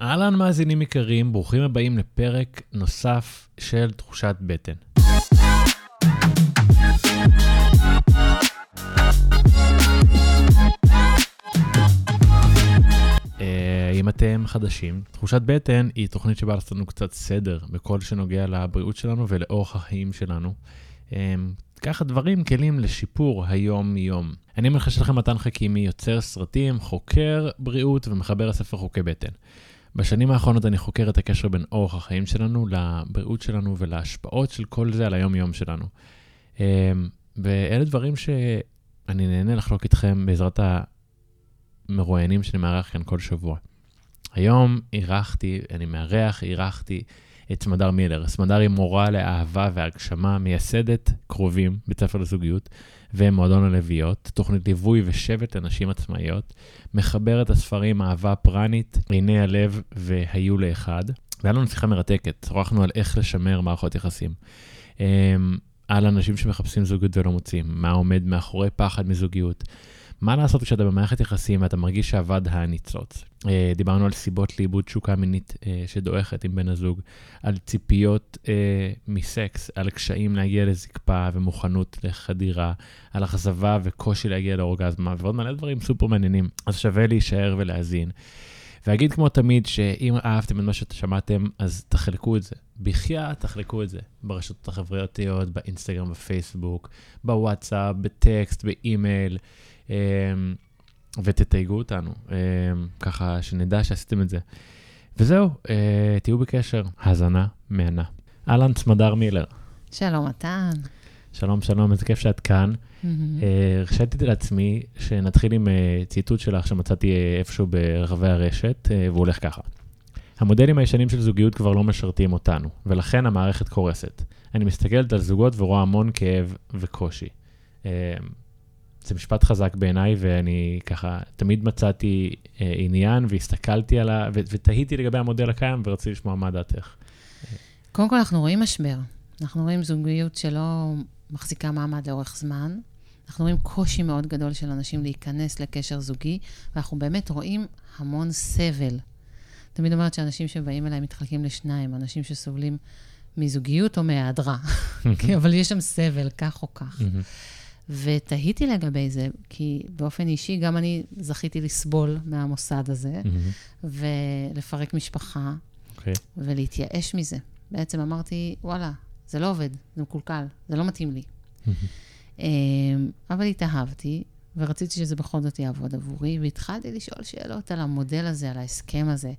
אהלן מאזינים יקרים, ברוכים הבאים לפרק נוסף של תחושת בטן. אה, אם אתם חדשים, תחושת בטן היא תוכנית שבאה לעשות לנו קצת סדר בכל שנוגע לבריאות שלנו ולאורח החיים שלנו. אה, ככה דברים, כלים לשיפור היום-יום. אני מלחש לכם מתן חכימי, יוצר סרטים, חוקר בריאות ומחבר הספר חוקי בטן. בשנים האחרונות אני חוקר את הקשר בין אורח החיים שלנו לבריאות שלנו ולהשפעות של כל זה על היום-יום שלנו. אמ, ואלה דברים שאני נהנה לחלוק איתכם בעזרת המרואיינים שאני מארח כאן כל שבוע. היום אירחתי, אני מארח, אירחתי את סמדר מילר. סמדר היא מורה לאהבה והגשמה, מייסדת קרובים, בית ספר לזוגיות, ומועדון הלוויות, תוכנית ליווי ושבט לנשים עצמאיות, מחברת הספרים אהבה פרנית, עיני הלב והיו לאחד. והיה לנו שיחה מרתקת, שוחחנו על איך לשמר מערכות יחסים. אמ, על אנשים שמחפשים זוגיות ולא מוצאים, מה עומד מאחורי פחד מזוגיות, מה לעשות כשאתה במערכת יחסים ואתה מרגיש שאבד הניצוץ. אה, דיברנו על סיבות לאיבוד תשוקה מינית אה, שדועכת עם בן הזוג, על ציפיות אה, מסקס, על קשיים להגיע לזקפה ומוכנות לחדירה, על אכזבה וקושי להגיע לאורגזמה ועוד מלא דברים סופר מעניינים. אז שווה להישאר ולהאזין. ואגיד כמו תמיד, שאם אהבתם את מה ששמעתם, אז תחלקו את זה. בחייאת, תחלקו את זה. ברשתות החברתיות, באינסטגרם, בפייסבוק, בוואטסאפ, בטקסט, באימייל. אמ, ותתייגו אותנו, אמ, ככה שנדע שעשיתם את זה. וזהו, אה, תהיו בקשר. האזנה מהנה. אהלן צמדר מילר. שלום, מתן. שלום, שלום, איזה כיף שאת כאן. אה, הרשיתי לעצמי שנתחיל עם אה, ציטוט שלך שמצאתי איפשהו ברחבי הרשת, והוא הולך ככה. המודלים הישנים של זוגיות כבר לא משרתים אותנו, ולכן המערכת קורסת. אני מסתכלת על זוגות ורואה המון כאב וקושי. זה משפט חזק בעיניי, ואני ככה תמיד מצאתי אה, עניין והסתכלתי על ה... ותהיתי לגבי המודל הקיים ורציתי לשמוע מה דעתך. קודם כל, אנחנו רואים משבר. אנחנו רואים זוגיות שלא מחזיקה מעמד לאורך זמן. אנחנו רואים קושי מאוד גדול של אנשים להיכנס לקשר זוגי, ואנחנו באמת רואים המון סבל. תמיד אומרת שאנשים שבאים אליי מתחלקים לשניים, אנשים שסובלים מזוגיות או מהיעדרה, אבל יש שם סבל, כך או כך. ותהיתי לגבי זה, כי באופן אישי, גם אני זכיתי לסבול מהמוסד הזה, mm-hmm. ולפרק משפחה, okay. אוקיי. ולהתייאש מזה. בעצם אמרתי, וואלה, זה לא עובד, זה מקולקל, זה לא מתאים לי. Mm-hmm. אבל התאהבתי, ורציתי שזה בכל זאת יעבוד עבורי, והתחלתי לשאול שאלות על המודל הזה, על ההסכם הזה.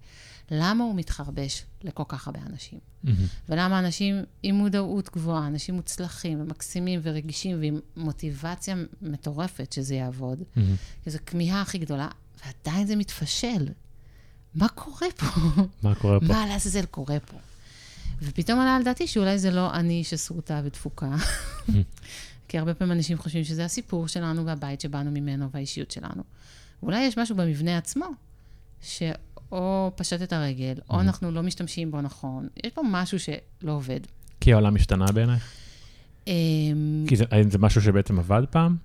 למה הוא מתחרבש לכל כך הרבה אנשים? Mm-hmm. ולמה אנשים עם מודעות גבוהה, אנשים מוצלחים ומקסימים ורגישים ועם מוטיבציה מטורפת שזה יעבוד, mm-hmm. כי זו כמיהה הכי גדולה, ועדיין זה מתפשל. מה קורה פה? מה קורה פה? מה לעזאזל קורה פה? ופתאום עלה על דעתי שאולי זה לא אני שסרוטה ודפוקה. Mm-hmm. כי הרבה פעמים אנשים חושבים שזה הסיפור שלנו והבית שבאנו ממנו והאישיות שלנו. ואולי יש משהו במבנה עצמו, שאו פשט את הרגל, mm-hmm. או אנחנו לא משתמשים בו נכון. יש פה משהו שלא עובד. כי העולם השתנה בעינייך? אמ, כי זה, זה משהו שבעצם עבד פעם,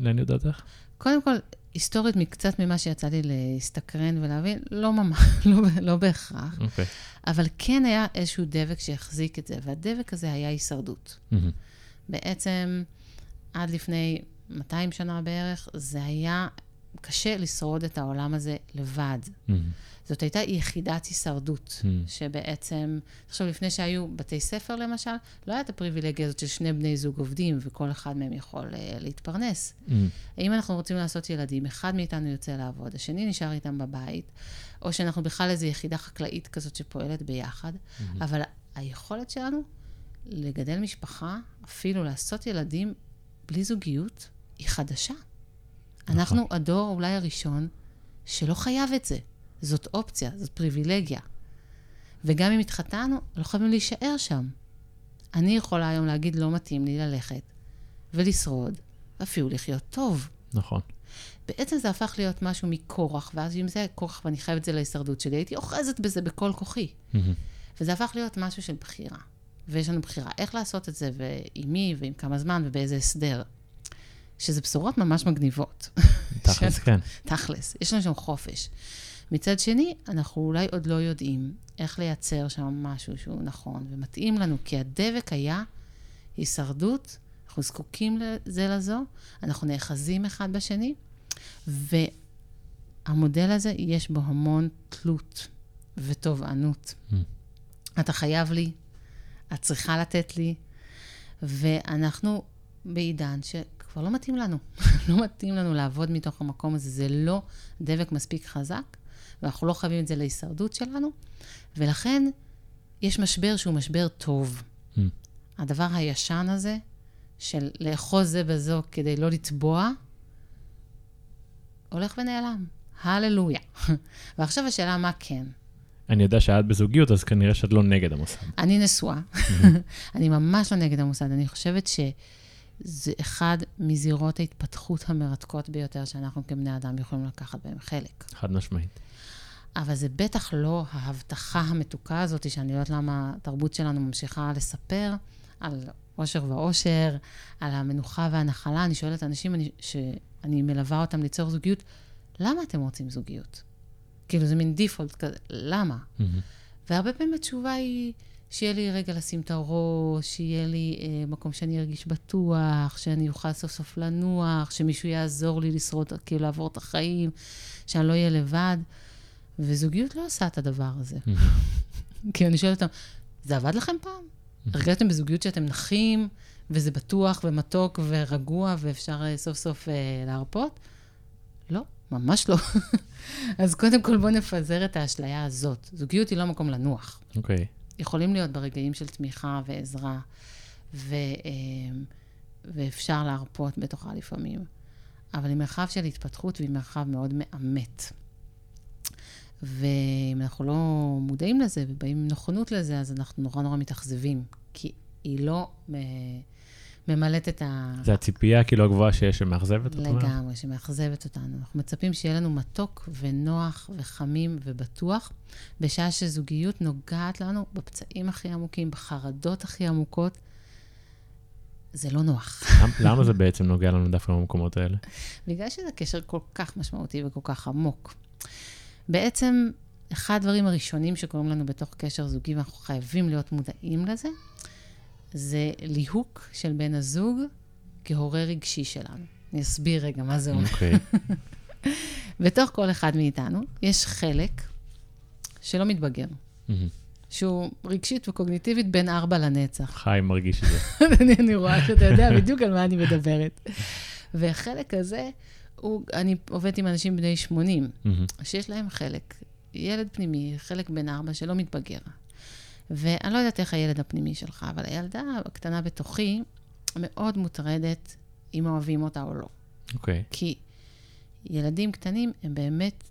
לעניות דעתך? קודם כל, היסטורית, מקצת ממה שיצא לי להסתקרן ולהבין, לא ממש, לא, לא בהכרח. Okay. אוקיי. אבל כן היה איזשהו דבק שהחזיק את זה, והדבק הזה היה הישרדות. Mm-hmm. בעצם, עד לפני 200 שנה בערך, זה היה קשה לשרוד את העולם הזה לבד. Mm-hmm. זאת הייתה יחידת הישרדות, mm-hmm. שבעצם, עכשיו, לפני שהיו בתי ספר למשל, לא הייתה הפריבילגיה הזאת של שני בני זוג עובדים, וכל אחד מהם יכול uh, להתפרנס. Mm-hmm. אם אנחנו רוצים לעשות ילדים, אחד מאיתנו יוצא לעבוד, השני נשאר איתם בבית, או שאנחנו בכלל איזו יחידה חקלאית כזאת שפועלת ביחד, mm-hmm. אבל היכולת שלנו לגדל משפחה, אפילו לעשות ילדים בלי זוגיות, היא חדשה. נכון. אנחנו הדור אולי הראשון שלא חייב את זה. זאת אופציה, זאת פריבילגיה. וגם אם התחתנו, לא חייבים להישאר שם. אני יכולה היום להגיד, לא מתאים לי ללכת ולשרוד, ואפילו לחיות טוב. נכון. בעצם זה הפך להיות משהו מכורח, ואז אם זה כורח ואני חייבת את זה להישרדות שלי, הייתי אוחזת בזה בכל כוחי. Mm-hmm. וזה הפך להיות משהו של בחירה. ויש לנו בחירה איך לעשות את זה, ועם מי, ועם כמה זמן, ובאיזה הסדר. שזה בשורות ממש מגניבות. תכלס, כן. תכלס, יש לנו שם חופש. מצד שני, אנחנו אולי עוד לא יודעים איך לייצר שם משהו שהוא נכון ומתאים לנו, כי הדבק היה הישרדות, אנחנו זקוקים לזה לזו, אנחנו נאחזים אחד בשני, והמודל הזה, יש בו המון תלות ותובענות. Mm. אתה חייב לי, את צריכה לתת לי, ואנחנו בעידן שכבר לא מתאים לנו. לא מתאים לנו לעבוד מתוך המקום הזה, זה לא דבק מספיק חזק, ואנחנו לא חייבים את זה להישרדות שלנו, ולכן יש משבר שהוא משבר טוב. Mm. הדבר הישן הזה, של לאחוז זה בזו כדי לא לטבוע, הולך ונעלם. הללויה. ועכשיו השאלה מה כן. אני יודע שאת בזוגיות, אז כנראה שאת לא נגד המוסד. אני נשואה. אני ממש לא נגד המוסד. אני חושבת שזה אחד מזירות ההתפתחות המרתקות ביותר שאנחנו כבני אדם יכולים לקחת בהם חלק. חד משמעית. אבל זה בטח לא ההבטחה המתוקה הזאת, שאני לא יודעת למה התרבות שלנו ממשיכה לספר על אושר ואושר, על המנוחה והנחלה. אני שואלת אנשים אני, שאני מלווה אותם ליצור זוגיות, למה אתם רוצים זוגיות? כאילו, זה מין דיפולט כזה, למה? Mm-hmm. והרבה פעמים התשובה היא, שיהיה לי רגע לשים את הראש, שיהיה לי אה, מקום שאני ארגיש בטוח, שאני אוכל סוף סוף לנוח, שמישהו יעזור לי לשרוד, כאילו לעבור את החיים, שאני לא אהיה לבד. וזוגיות לא עושה את הדבר הזה. Mm-hmm. כי אני שואלת אותם, זה עבד לכם פעם? Mm-hmm. הרגשתם בזוגיות שאתם נחים, וזה בטוח ומתוק ורגוע, ואפשר אה, סוף סוף אה, להרפות? לא. ממש לא. אז קודם כל בואו נפזר את האשליה הזאת. זוגיות היא לא מקום לנוח. אוקיי. Okay. יכולים להיות ברגעים של תמיכה ועזרה, ו, אמ, ואפשר להרפות בתוכה לפעמים. אבל היא מרחב של התפתחות והיא מרחב מאוד מאמת. ואם אנחנו לא מודעים לזה ובאים עם נכונות לזה, אז אנחנו נורא נורא מתאכזבים. כי היא לא... ממלאת את ה... זה הציפייה כאילו הגבוהה שיש שמאכזבת אותנו? לגמרי, שמאכזבת אותנו. אנחנו מצפים שיהיה לנו מתוק ונוח וחמים ובטוח, בשעה שזוגיות נוגעת לנו בפצעים הכי עמוקים, בחרדות הכי עמוקות. זה לא נוח. למה זה בעצם נוגע לנו דווקא במקומות האלה? בגלל שזה קשר כל כך משמעותי וכל כך עמוק. בעצם, אחד הדברים הראשונים שקורים לנו בתוך קשר זוגי, ואנחנו חייבים להיות מודעים לזה, זה ליהוק של בן הזוג כהורה רגשי שלנו. אני אסביר רגע מה זה אומר. אוקיי. Okay. בתוך כל אחד מאיתנו יש חלק שלא מתבגר, mm-hmm. שהוא רגשית וקוגניטיבית בין ארבע לנצח. חיים מרגיש את זה. אני, אני רואה שאתה יודע בדיוק על מה אני מדברת. והחלק הזה, הוא, אני עובדת עם אנשים בני 80, mm-hmm. שיש להם חלק, ילד פנימי, חלק בין ארבע שלא מתבגר. ואני לא יודעת איך הילד הפנימי שלך, אבל הילדה הקטנה בתוכי מאוד מוטרדת אם אוהבים אותה או לא. אוקיי. Okay. כי ילדים קטנים, הם באמת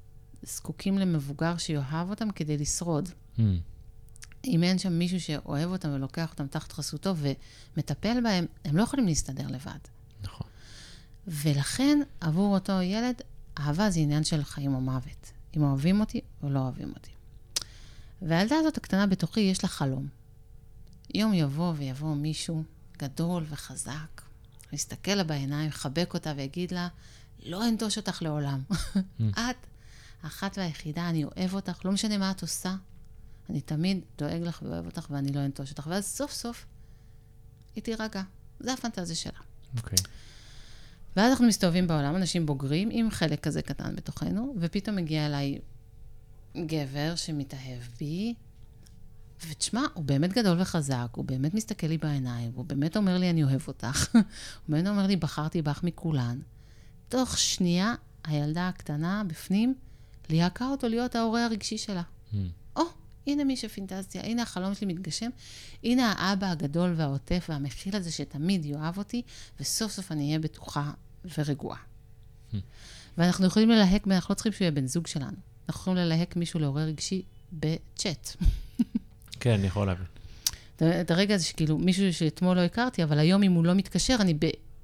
זקוקים למבוגר שיאהב אותם כדי לשרוד. Mm. אם אין שם מישהו שאוהב אותם ולוקח אותם תחת חסותו ומטפל בהם, הם לא יכולים להסתדר לבד. נכון. ולכן, עבור אותו ילד, אהבה זה עניין של חיים או מוות. אם אוהבים אותי או לא אוהבים אותי. והילדה הזאת הקטנה בתוכי, יש לה חלום. יום יבוא ויבוא מישהו גדול וחזק, יסתכל לה בעיניים, יחבק אותה ויגיד לה, לא אנטוש אותך לעולם. את האחת והיחידה, אני אוהב אותך, לא משנה מה את עושה, אני תמיד דואג לך ואוהב אותך ואני לא אנטוש אותך. ואז סוף סוף היא תירגע. זה הפנטזיה שלה. אוקיי. Okay. ואז אנחנו מסתובבים בעולם, אנשים בוגרים עם חלק כזה קטן בתוכנו, ופתאום מגיע אליי גבר שמתאהב בי, ותשמע, הוא באמת גדול וחזק, הוא באמת מסתכל לי בעיניים, הוא באמת אומר לי, אני אוהב אותך. הוא באמת אומר לי, בחרתי בך מכולן. תוך שנייה, הילדה הקטנה בפנים ליהקה אותו להיות ההורה הרגשי שלה. Mm. או, oh, הנה מי שפינטזיה, הנה החלום שלי מתגשם, הנה האבא הגדול והעוטף והמכיל הזה שתמיד יאהב אותי, וסוף סוף אני אהיה בטוחה ורגועה. Mm. ואנחנו יכולים ללהק, אנחנו לא צריכים שהוא יהיה בן זוג שלנו. אנחנו יכולים ללהק מישהו לעורר רגשי בצ'אט. כן, אני יכול להבין. את הרגע הזה שכאילו, מישהו שאתמול לא הכרתי, אבל היום אם הוא לא מתקשר, אני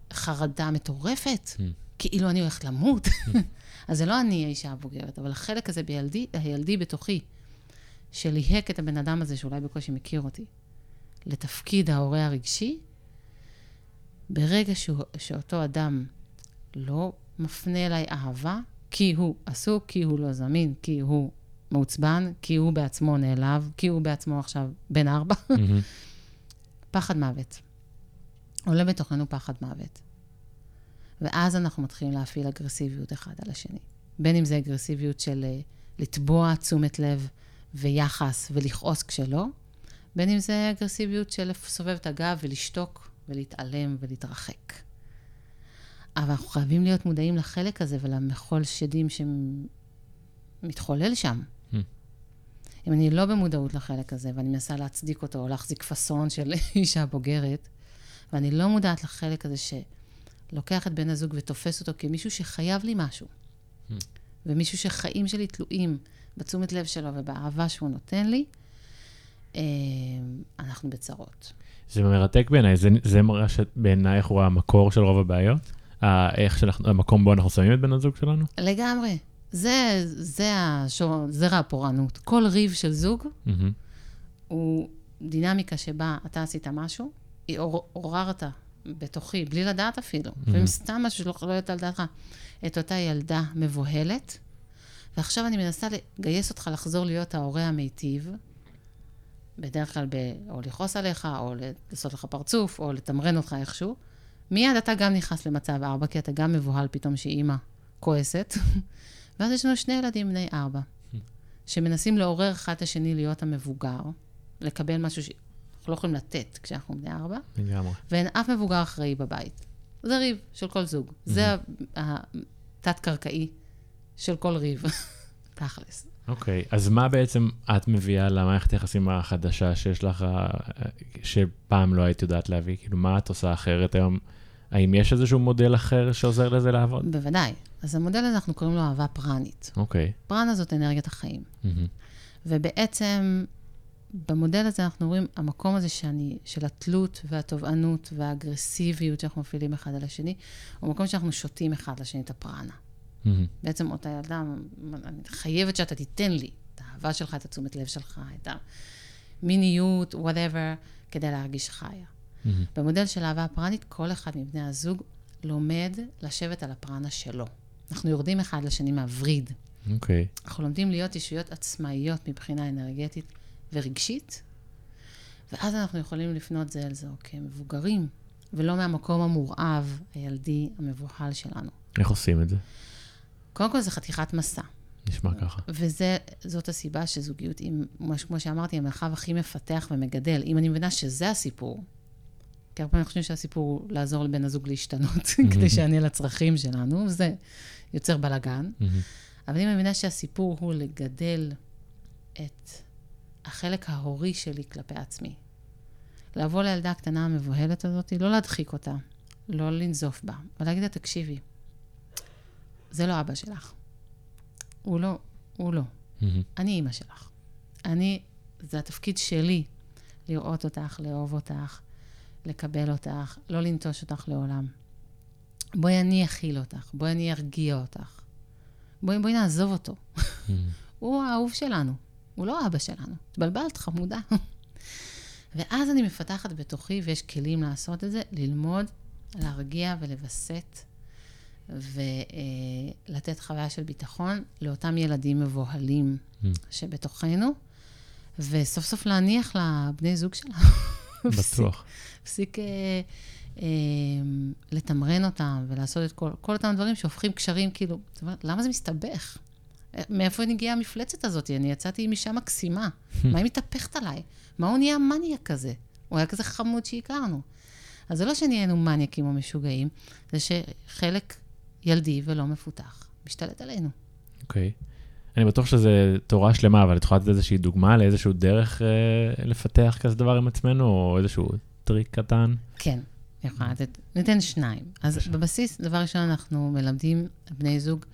בחרדה מטורפת, mm. כאילו אני הולכת למות. Mm. אז זה לא אני האישה הבוגרת, אבל החלק הזה בילדי, הילדי בתוכי, שליהק את הבן אדם הזה, שאולי בקושי מכיר אותי, לתפקיד ההורה הרגשי, ברגע שהוא, שאותו אדם לא מפנה אליי אהבה, כי הוא עסוק, כי הוא לא זמין, כי הוא מעוצבן, כי הוא בעצמו נעלב, כי הוא בעצמו עכשיו בן ארבע. פחד מוות. עולה בתוכנו פחד מוות. ואז אנחנו מתחילים להפעיל אגרסיביות אחד על השני. בין אם זה אגרסיביות של uh, לתבוע תשומת לב ויחס ולכעוס כשלא, בין אם זה אגרסיביות של לסובב את הגב ולשתוק ולהתעלם ולהתרחק. אבל אנחנו חייבים להיות מודעים לחלק הזה ולמחול שדים שמתחולל שם. Hmm. אם אני לא במודעות לחלק הזה, ואני מנסה להצדיק אותו, או להחזיק פאסון של אישה בוגרת, ואני לא מודעת לחלק הזה שלוקח את בן הזוג ותופס אותו כמישהו שחייב לי משהו, hmm. ומישהו שחיים שלי תלויים בתשומת לב שלו ובאהבה שהוא נותן לי, אה, אנחנו בצרות. זה מרתק בעיניי, זה, זה מראה שבעינייך הוא המקור של רוב הבעיות? איך שאנחנו, המקום בו אנחנו שמים את בן הזוג שלנו? לגמרי. זה, זה השור, זרע הפורענות. כל ריב של זוג mm-hmm. הוא דינמיקה שבה אתה עשית משהו, עוררת בתוכי, בלי לדעת אפילו, mm-hmm. ואם סתם משהו שלא יודעת על דעתך, את אותה ילדה מבוהלת, ועכשיו אני מנסה לגייס אותך לחזור להיות ההורה המיטיב, בדרך כלל ב... או לכעוס עליך, או לעשות לך פרצוף, או לתמרן אותך איכשהו. מיד אתה גם נכנס למצב ארבע, כי אתה גם מבוהל פתאום שאימא כועסת. ואז יש לנו שני ילדים בני ארבע, שמנסים לעורר אחד את השני להיות המבוגר, לקבל משהו שאנחנו לא יכולים לתת כשאנחנו בני ארבע. לגמרי. ואין אף מבוגר אחראי בבית. זה ריב של כל זוג. זה התת-קרקעי של כל ריב, תכלס. אוקיי, okay, אז מה בעצם את מביאה למערכת היחסים החדשה שיש לך, אה, שפעם לא היית יודעת להביא? כאילו, מה את עושה אחרת היום? האם יש איזשהו מודל אחר שעוזר לזה לעבוד? בוודאי. אז המודל הזה, אנחנו קוראים לו אהבה פרנית. אוקיי. Okay. פרנה זאת אנרגיית החיים. Mm-hmm. ובעצם, במודל הזה אנחנו רואים, המקום הזה שאני, של התלות והתובענות והאגרסיביות שאנחנו מפעילים אחד על השני, הוא מקום שאנחנו שותים אחד לשני את הפרנה. Mm-hmm. בעצם אותה ילדה, אני חייבת שאתה תיתן לי את האהבה שלך, את התשומת לב שלך, את המיניות, whatever, כדי להרגיש חיה. Mm-hmm. במודל של אהבה פרנית, כל אחד מבני הזוג לומד לשבת על הפרנה שלו. אנחנו יורדים אחד לשני מהווריד. אוקיי. Okay. אנחנו לומדים להיות ישויות עצמאיות מבחינה אנרגטית ורגשית, ואז אנחנו יכולים לפנות זה אל זו כמבוגרים, ולא מהמקום המורעב, הילדי, המבוהל שלנו. איך עושים את זה? קודם כל, זה חתיכת מסע. נשמע ככה. וזאת הסיבה שזוגיות היא, כמו שאמרתי, המרחב הכי מפתח ומגדל. אם אני מבינה שזה הסיפור, כי הרבה פעמים חושבים שהסיפור הוא לעזור לבן הזוג להשתנות, כדי שיענה לצרכים שלנו, וזה יוצר בלאגן. אבל אם אני מבינה שהסיפור הוא לגדל את החלק ההורי שלי כלפי עצמי, לבוא לילדה הקטנה המבוהלת הזאת, לא להדחיק אותה, לא לנזוף בה, אבל להגיד לה, תקשיבי, זה לא אבא שלך. הוא לא, הוא לא. Mm-hmm. אני אימא שלך. אני, זה התפקיד שלי לראות אותך, לאהוב אותך, לקבל אותך, לא לנטוש אותך לעולם. בואי אני אכיל אותך, בואי אני ארגיע אותך. בואי, בואי נעזוב אותו. Mm-hmm. הוא האהוב שלנו, הוא לא אבא שלנו. התבלבלת, חמודה. ואז אני מפתחת בתוכי, ויש כלים לעשות את זה, ללמוד, להרגיע ולווסת ולתת חוויה של ביטחון לאותם ילדים מבוהלים mm. שבתוכנו, וסוף סוף להניח לבני זוג שלנו. בטוח. להפסיק אה, אה, לתמרן אותם ולעשות את כל, כל אותם דברים שהופכים קשרים, כאילו, זאת אומרת, למה זה מסתבך? מאיפה הגיעה המפלצת הזאת? אני יצאתי עם אישה מקסימה. מה היא מתהפכת עליי? מה הוא נהיה מניאק כזה? הוא היה כזה חמוד שהכרנו. אז זה לא שנהיינו מניאקים או משוגעים, זה שחלק ילדי ולא מפותח, משתלט עלינו. אוקיי. Okay. אני בטוח שזה תורה שלמה, אבל את יכולה לתת איזושהי דוגמה לאיזשהו דרך אה, לפתח כזה דבר עם עצמנו, או איזשהו טריק קטן? כן, אני יכולה לתת, ניתן שניים. אז בבקשה. בבסיס, דבר ראשון, אנחנו מלמדים בני זוג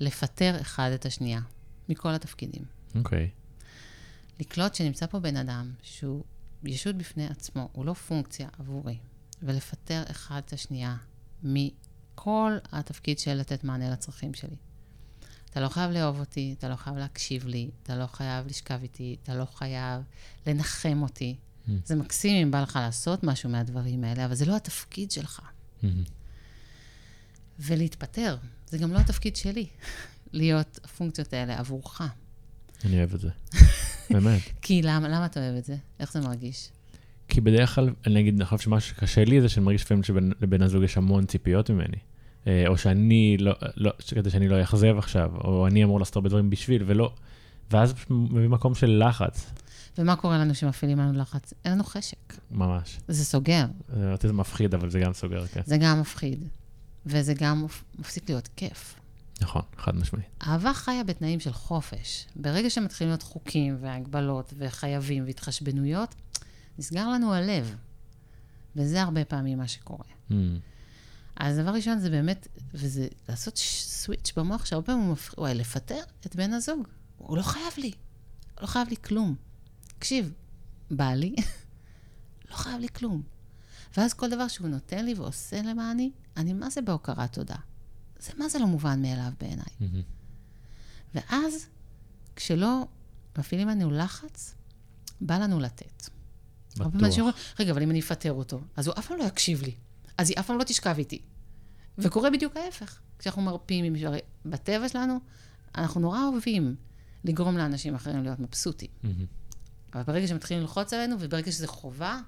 לפטר אחד את השנייה, מכל התפקידים. אוקיי. Okay. לקלוט שנמצא פה בן אדם שהוא ישות בפני עצמו, הוא לא פונקציה עבורי, ולפטר אחד את השנייה כל התפקיד של לתת מענה לצרכים שלי. אתה לא חייב לאהוב אותי, אתה לא חייב להקשיב לי, אתה לא חייב לשכב איתי, אתה לא חייב לנחם אותי. Mm. זה מקסים אם בא לך לעשות משהו מהדברים האלה, אבל זה לא התפקיד שלך. Mm-hmm. ולהתפטר, זה גם לא התפקיד שלי, להיות הפונקציות האלה עבורך. אני אוהב את זה, באמת. כי למה, למה אתה אוהב את זה? איך זה מרגיש? כי בדרך כלל, אני אגיד, אני חושב שמה שקשה לי זה שאני מרגיש לפעמים שלבן הזוג יש המון ציפיות ממני. אה, או שאני לא, לא, כדי שאני לא אאכזב עכשיו, או אני אמור לעשות הרבה דברים בשביל, ולא. ואז מביא מקום של לחץ. ומה קורה לנו שמפעילים לנו לחץ? אין לנו חשק. ממש. זה סוגר. זה מפחיד, אבל זה גם סוגר, כן. זה גם מפחיד. וזה גם מפסיק להיות כיף. נכון, חד משמעית. אהבה חיה בתנאים של חופש. ברגע שמתחילים להיות חוקים והגבלות וחייבים והתחשבנויות, נסגר לנו הלב. וזה הרבה פעמים מה שקורה. Mm. אז דבר ראשון זה באמת, וזה לעשות סוויץ' במוח שהרבה פעמים הוא מפחיד, וואי, לפטר את בן הזוג. הוא לא חייב לי. הוא לא חייב לי כלום. תקשיב, בעלי לא חייב לי כלום. ואז כל דבר שהוא נותן לי ועושה למעני, אני מה זה בהוקרת תודה. זה מה זה לא מובן מאליו בעיניי. Mm-hmm. ואז, כשלא מפעילים עלינו לחץ, בא לנו לתת. בטוח. רגע, אבל אם אני אפטר אותו, אז הוא אף פעם לא יקשיב לי. אז היא אף פעם לא תשכב איתי. וקורה בדיוק ההפך. כשאנחנו מרפים עם מישהו, בטבע שלנו, אנחנו נורא אוהבים לגרום לאנשים אחרים להיות מבסוטים. Mm-hmm. אבל ברגע שמתחילים ללחוץ עלינו, וברגע שזה חובה,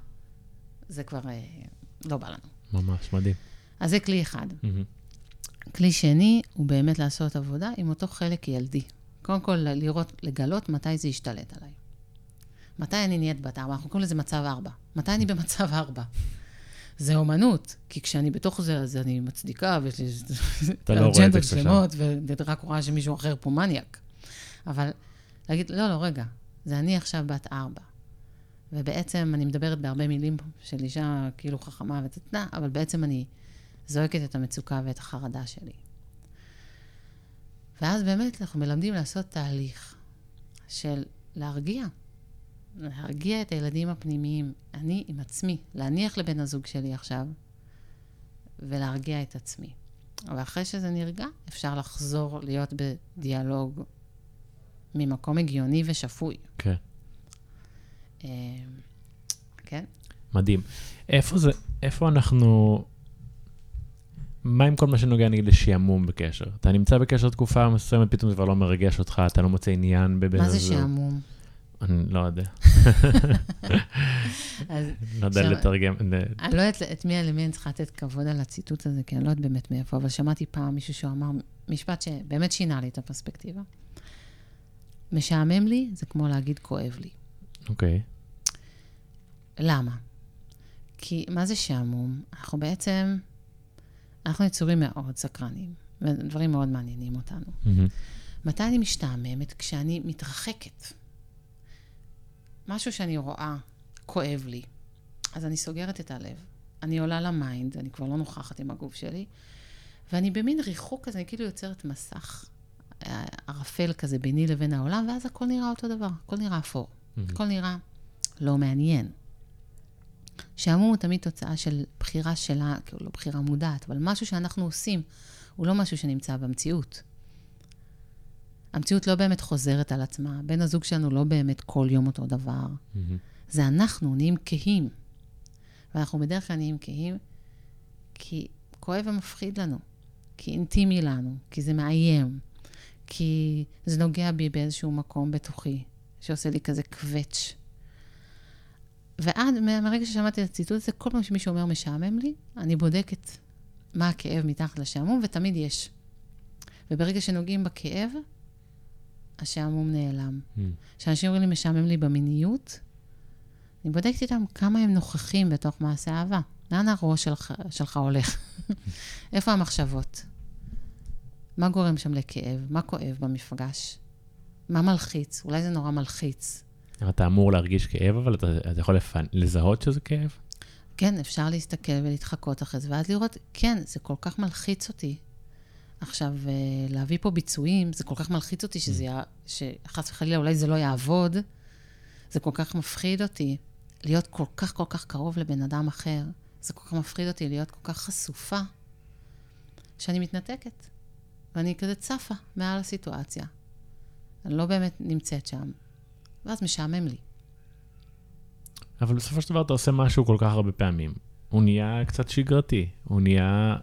זה כבר אה, לא בא לנו. ממש, מדהים. אז זה כלי אחד. Mm-hmm. כלי שני הוא באמת לעשות עבודה עם אותו חלק ילדי. קודם כל, לראות, לגלות מתי זה ישתלט עליי. מתי אני נהיית בת ארבע? אנחנו קוראים לזה מצב ארבע. מתי אני במצב ארבע? זה אומנות, כי כשאני בתוך זה, אז אני מצדיקה, ויש לי לא אג'נדות שלמות, ורק רואה שמישהו אחר פה מניאק. אבל להגיד, לא, לא, רגע, זה אני עכשיו בת ארבע. ובעצם אני מדברת בהרבה מילים של אישה כאילו חכמה ותתנה, אבל בעצם אני זועקת את המצוקה ואת החרדה שלי. ואז באמת אנחנו מלמדים לעשות תהליך של להרגיע. להרגיע את הילדים הפנימיים, אני עם עצמי, להניח לבן הזוג שלי עכשיו, ולהרגיע את עצמי. אבל אחרי שזה נרגע, אפשר לחזור להיות בדיאלוג ממקום הגיוני ושפוי. כן. אה, כן. מדהים. איפה זה, איפה אנחנו... מה עם כל מה שנוגע נגיד לשעמום בקשר? אתה נמצא בקשר תקופה מסוימת, פתאום זה כבר לא מרגש אותך, אתה לא מוצא עניין בבן הזוג. מה זה שעמום? אני לא יודע. לא יודע לתרגם. אני לא יודעת את מי, למי אני צריכה לתת כבוד על הציטוט הזה, כי אני לא יודעת באמת מאיפה, אבל שמעתי פעם מישהו שאמר משפט שבאמת שינה לי את הפרספקטיבה. משעמם לי, זה כמו להגיד כואב לי. אוקיי. למה? כי מה זה שעמום? אנחנו בעצם, אנחנו יצורים מאוד סקרנים, ודברים מאוד מעניינים אותנו. מתי אני משתעממת? כשאני מתרחקת. משהו שאני רואה כואב לי, אז אני סוגרת את הלב. אני עולה ל mind, אני כבר לא נוכחת עם הגוף שלי, ואני במין ריחוק כזה, אני כאילו יוצרת מסך ערפל כזה ביני לבין העולם, ואז הכל נראה אותו דבר, הכל נראה אפור. Mm-hmm. הכל נראה לא מעניין. שעמום הוא תמיד תוצאה של בחירה שלה, כאילו לא בחירה מודעת, אבל משהו שאנחנו עושים, הוא לא משהו שנמצא במציאות. המציאות לא באמת חוזרת על עצמה, בן הזוג שלנו לא באמת כל יום אותו דבר. Mm-hmm. זה אנחנו נהיים כהים. ואנחנו בדרך כלל נהיים כהים כי כואב ומפחיד לנו, כי אינטימי לנו, כי זה מאיים, כי זה נוגע בי באיזשהו מקום בתוכי, שעושה לי כזה קווץ'. ועד, מהרגע ששמעתי את הציטוט הזה, כל פעם שמישהו אומר משעמם לי, אני בודקת מה הכאב מתחת לשעמום, ותמיד יש. וברגע שנוגעים בכאב, השעמום נעלם. Mm. כשאנשים אומרים לי, משעמם לי במיניות, אני בודקת איתם כמה הם נוכחים בתוך מעשה אהבה. לאן הראש שלך, שלך הולך? איפה המחשבות? מה גורם שם לכאב? מה כואב במפגש? מה מלחיץ? אולי זה נורא מלחיץ. אתה אמור להרגיש כאב, אבל אתה, אתה יכול לפן, לזהות שזה כאב? כן, אפשר להסתכל ולהתחקות אחרי זה, ואז לראות, כן, זה כל כך מלחיץ אותי. עכשיו, אה, להביא פה ביצועים, זה כל כך מלחיץ אותי שזה יע... שחס וחלילה אולי זה לא יעבוד. זה כל כך מפחיד אותי להיות כל כך כל כך קרוב לבן אדם אחר. זה כל כך מפחיד אותי להיות כל כך חשופה, שאני מתנתקת. ואני כזה צפה מעל הסיטואציה. אני לא באמת נמצאת שם. ואז משעמם לי. אבל בסופו של דבר אתה עושה משהו כל כך הרבה פעמים. הוא נהיה קצת שגרתי. הוא נהיה...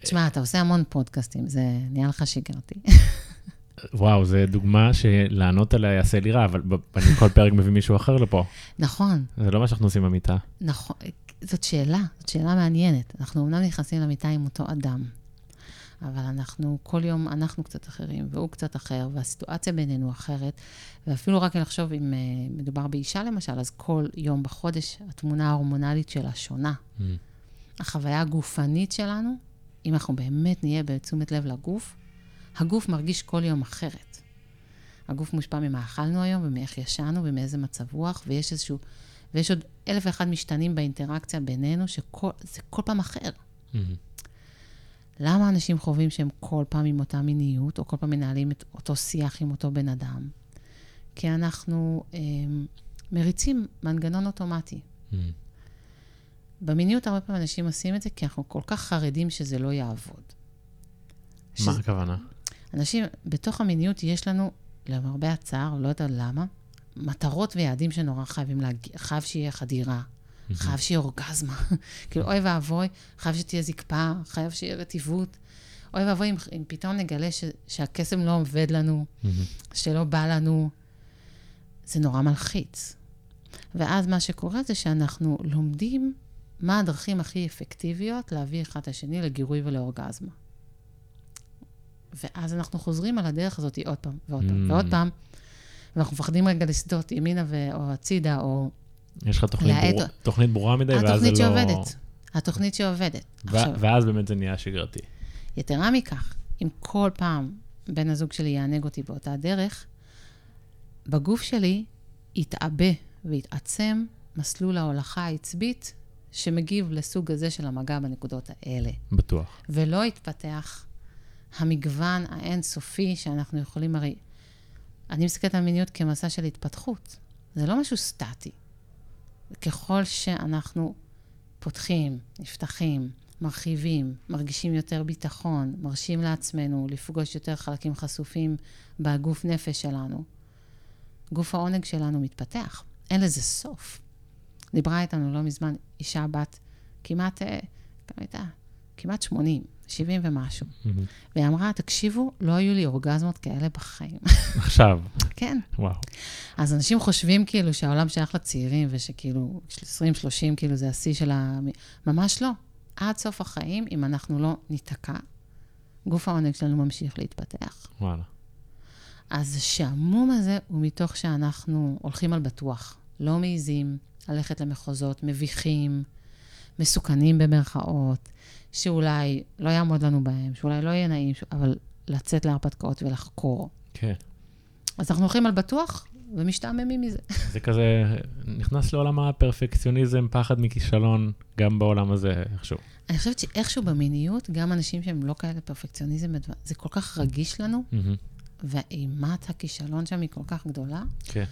תשמע, אתה עושה המון פודקאסטים, זה נהיה לך שגרתי. וואו, זו דוגמה שלענות עליה יעשה לי רע, אבל אני כל פרק מביא מישהו אחר לפה. נכון. זה לא מה שאנחנו עושים במיטה. נכון, זאת שאלה, זאת שאלה מעניינת. אנחנו אומנם נכנסים למיטה עם אותו אדם, אבל אנחנו, כל יום אנחנו קצת אחרים, והוא קצת אחר, והסיטואציה בינינו אחרת. ואפילו רק לחשוב, אם uh, מדובר באישה למשל, אז כל יום בחודש התמונה ההורמונלית שלה שונה. Mm. החוויה הגופנית שלנו, אם אנחנו באמת נהיה בתשומת לב לגוף, הגוף מרגיש כל יום אחרת. הגוף מושפע ממה אכלנו היום, ומאיך ישנו, ומאיזה מצב רוח, ויש איזשהו... ויש עוד אלף ואחד משתנים באינטראקציה בינינו, שזה כל פעם אחר. Mm-hmm. למה אנשים חווים שהם כל פעם עם אותה מיניות, או כל פעם מנהלים את אותו שיח עם אותו בן אדם? כי אנחנו אה, מריצים מנגנון אוטומטי. Mm. במיניות הרבה פעמים אנשים עושים את זה כי אנחנו כל כך חרדים שזה לא יעבוד. מה שזה... הכוונה? אנשים, בתוך המיניות יש לנו, למרבה הצער, לא יודעת למה, מטרות ויעדים שנורא חייבים להגיע, חייב שיהיה חדירה, חייב שיהיה אורגזמה. כאילו, אוי ואבוי, חייב שתהיה זקפה, חייב שיהיה רטיבות. אוי ואבוי אם, אם פתאום נגלה ש, שהקסם לא עובד לנו, שלא בא לנו, זה נורא מלחיץ. ואז מה שקורה זה שאנחנו לומדים מה הדרכים הכי אפקטיביות להביא אחד את השני לגירוי ולאורגזמה. ואז אנחנו חוזרים על הדרך הזאת עוד פעם ועוד פעם ועוד פעם, ואנחנו מפחדים רגע לסדות ימינה ו- או הצידה, או... יש לך תוכנית, בור... תוכנית ברורה מדי, ואז זה לא... שעובדת. התוכנית שעובדת. ו- עכשיו, ואז באמת זה נהיה שגרתי. יתרה מכך, אם כל פעם בן הזוג שלי יענג אותי באותה דרך, בגוף שלי יתעבה ויתעצם מסלול ההולכה העצבית שמגיב לסוג הזה של המגע בנקודות האלה. בטוח. ולא יתפתח המגוון האינסופי שאנחנו יכולים, הרי... אני מסתכלת על מיניות כמסע של התפתחות. זה לא משהו סטטי. ככל שאנחנו פותחים, נפתחים, מרחיבים, מרגישים יותר ביטחון, מרשים לעצמנו לפגוש יותר חלקים חשופים בגוף נפש שלנו, גוף העונג שלנו מתפתח. אין לזה סוף. דיברה איתנו לא מזמן אישה בת כמעט, אה, כמה הייתה? כמעט 80, 70 ומשהו. Mm-hmm. והיא אמרה, תקשיבו, לא היו לי אורגזמות כאלה בחיים. עכשיו. כן. וואו. אז אנשים חושבים כאילו שהעולם שייך לצעירים, ושכאילו 20-30 כאילו זה השיא של ה... ממש לא. עד סוף החיים, אם אנחנו לא ניתקע, גוף העונג שלנו ממשיך להתפתח. וואלה. אז השעמום הזה הוא מתוך שאנחנו הולכים על בטוח, לא מעיזים ללכת למחוזות מביכים, מסוכנים במרכאות, שאולי לא יעמוד לנו בהם, שאולי לא יהיה נעים, אבל לצאת להרפתקאות ולחקור. כן. אז אנחנו הולכים על בטוח ומשתעממים מזה. זה כזה, נכנס לעולם הפרפקציוניזם, פחד מכישלון, גם בעולם הזה איכשהו. אני חושבת שאיכשהו במיניות, גם אנשים שהם לא כאלה פרפקציוניזם, זה כל כך רגיש לנו, ואימת הכישלון שם היא כל כך גדולה, כן.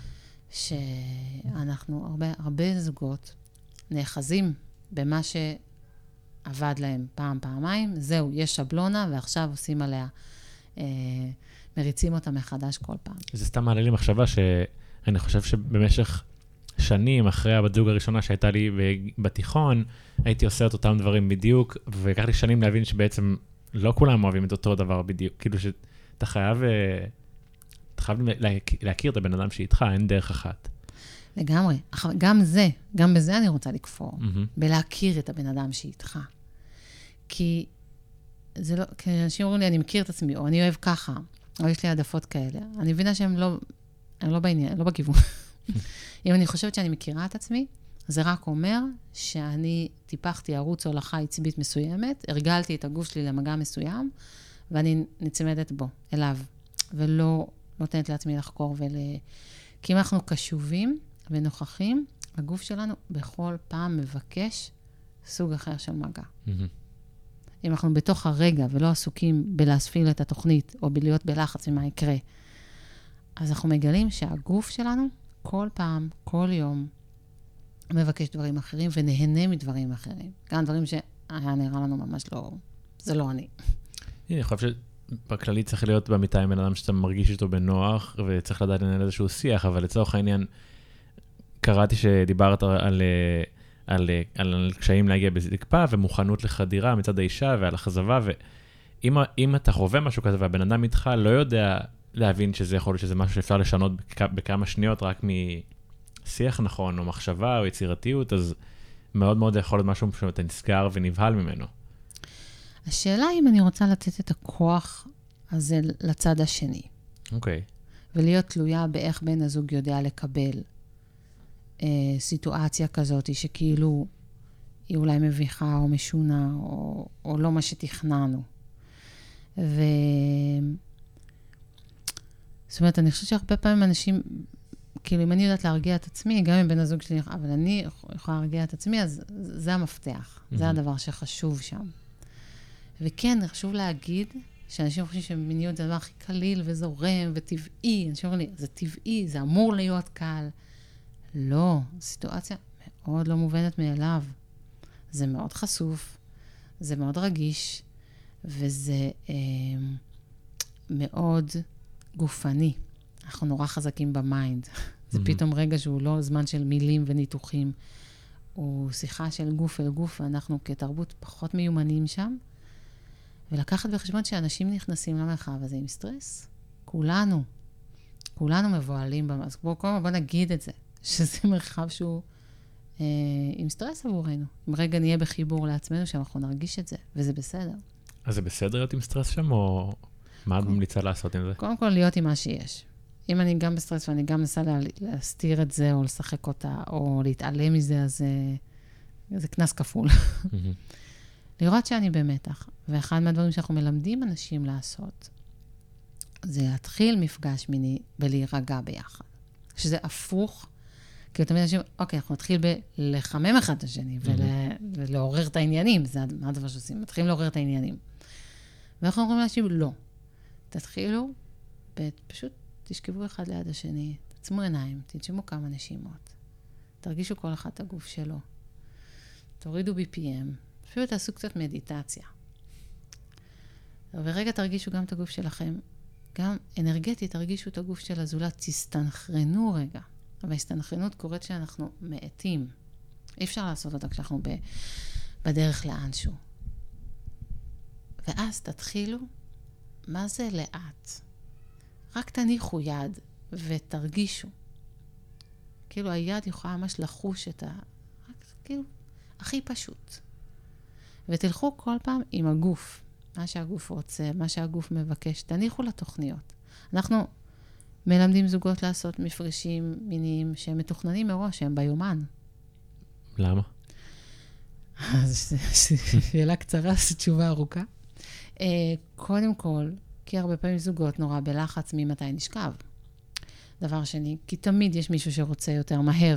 שאנחנו, הרבה, הרבה זוגות נאחזים במה שעבד להם פעם, פעמיים, זהו, יש שבלונה, ועכשיו עושים עליה, אה, מריצים אותה מחדש כל פעם. זה סתם מעלה לי מחשבה שאני חושב שבמשך שנים אחרי הבת זוג הראשונה שהייתה לי בתיכון, הייתי עושה את אותם דברים בדיוק, ולקח לי שנים להבין שבעצם לא כולם אוהבים את אותו דבר בדיוק. כאילו שאתה חייב, אה, אתה חייב להכיר את הבן אדם שאיתך, אין דרך אחת. לגמרי. גם זה, גם בזה אני רוצה לכפור, mm-hmm. בלהכיר את הבן אדם שאיתך. כי זה לא, כי אנשים אומרים לי, אני מכיר את עצמי, או אני אוהב ככה, או יש לי העדפות כאלה. אני מבינה שהם לא, הם לא בעניין, לא בכיוון. אם אני חושבת שאני מכירה את עצמי, זה רק אומר שאני טיפחתי ערוץ הולכה עצבית מסוימת, הרגלתי את הגוף שלי למגע מסוים, ואני נצמדת בו, אליו, ולא נותנת לעצמי לחקור ול... כי אם אנחנו קשובים, ונוכחים, הגוף שלנו בכל פעם מבקש סוג אחר של מגע. Mm-hmm. אם אנחנו בתוך הרגע ולא עסוקים בלהספיל את התוכנית או בלהיות בלחץ ממה יקרה, אז אנחנו מגלים שהגוף שלנו כל פעם, כל יום, מבקש דברים אחרים ונהנה מדברים אחרים. גם דברים שהיה נראה לנו ממש לא, זה לא אני. אני חושב שבכללי צריך להיות במיטה עם בן אדם שאתה מרגיש איתו בנוח, וצריך לדעת לנהל איזשהו שיח, אבל לצורך העניין, קראתי שדיברת על, על, על קשיים להגיע בזקפה ומוכנות לחדירה מצד האישה ועל אכזבה, ואם אתה חווה משהו כזה והבן אדם איתך לא יודע להבין שזה יכול להיות שזה משהו שאפשר לשנות בכ, בכמה שניות רק משיח נכון, או מחשבה, או יצירתיות, אז מאוד מאוד יכול להיות משהו שאתה נסגר ונבהל ממנו. השאלה אם אני רוצה לתת את הכוח הזה לצד השני. אוקיי. Okay. ולהיות תלויה באיך בן הזוג יודע לקבל אה, סיטואציה כזאת, שכאילו היא אולי מביכה או משונה, או, או לא מה שתכננו. ו... זאת אומרת, אני חושבת שהרבה פעמים אנשים, כאילו, אם אני יודעת להרגיע את עצמי, גם אם בן הזוג שלי, אבל אני יכולה להרגיע את עצמי, אז זה המפתח, mm-hmm. זה הדבר שחשוב שם. וכן, חשוב להגיד שאנשים חושבים שמיניות זה הדבר הכי קליל וזורם וטבעי. אנשים אומרים לי, זה טבעי, זה אמור להיות קל. לא, סיטואציה מאוד לא מובנת מאליו. זה מאוד חשוף, זה מאוד רגיש, וזה אה, מאוד גופני. אנחנו נורא חזקים ב mind. זה. פתאום רגע שהוא לא זמן של מילים וניתוחים, הוא שיחה של גוף אל גוף, ואנחנו כתרבות פחות מיומנים שם. ולקחת בחשבון שאנשים נכנסים למרחב הזה עם סטרס. כולנו. כולנו מבוהלים. אז בואו בוא נגיד את זה, שזה מרחב שהוא אה, עם סטרס עבורנו. אם רגע נהיה בחיבור לעצמנו, שאנחנו נרגיש את זה, וזה בסדר. אז זה בסדר להיות עם סטרס שם, או מה את ממליצה לעשות עם זה? קודם כל, להיות עם מה שיש. אם אני גם בסטרס ואני גם מנסה לה, להסתיר את זה, או לשחק אותה, או להתעלם מזה, אז זה קנס כפול. לראות שאני במתח. ואחד מהדברים שאנחנו מלמדים אנשים לעשות, זה להתחיל מפגש מיני ולהירגע ביחד. שזה הפוך, כי תמיד אנשים, אוקיי, אנחנו נתחיל בלחמם אחד את השני ול, ולעורר את העניינים, זה מה הדבר שעושים, מתחילים לעורר את העניינים. ואנחנו אומרים לאנשים, לא. תתחילו, פשוט תשכבו אחד ליד השני, תעצמו עיניים, תנשמו כמה נשימות. תרגישו כל אחד את הגוף שלו. תורידו BPM, אפילו תעשו קצת מדיטציה. ורגע תרגישו גם את הגוף שלכם. גם אנרגטית תרגישו את הגוף של הזולת, תסתנכרנו רגע. וההסתנכרנות קורית כשאנחנו מאטים. אי אפשר לעשות אותה כשאנחנו ב, בדרך לאנשהו. ואז תתחילו, מה זה לאט? רק תניחו יד ותרגישו. כאילו היד יכולה ממש לחוש את ה... רק כאילו, הכי פשוט. ותלכו כל פעם עם הגוף, מה שהגוף רוצה, מה שהגוף מבקש, תניחו לתוכניות. אנחנו מלמדים זוגות לעשות מפגשים מיניים שהם מתוכננים מראש, שהם ביומן. למה? זו שאלה קצרה, זו תשובה ארוכה. אה, קודם כל, כי הרבה פעמים זוגות נורא בלחץ ממתי נשכב. דבר שני, כי תמיד יש מישהו שרוצה יותר מהר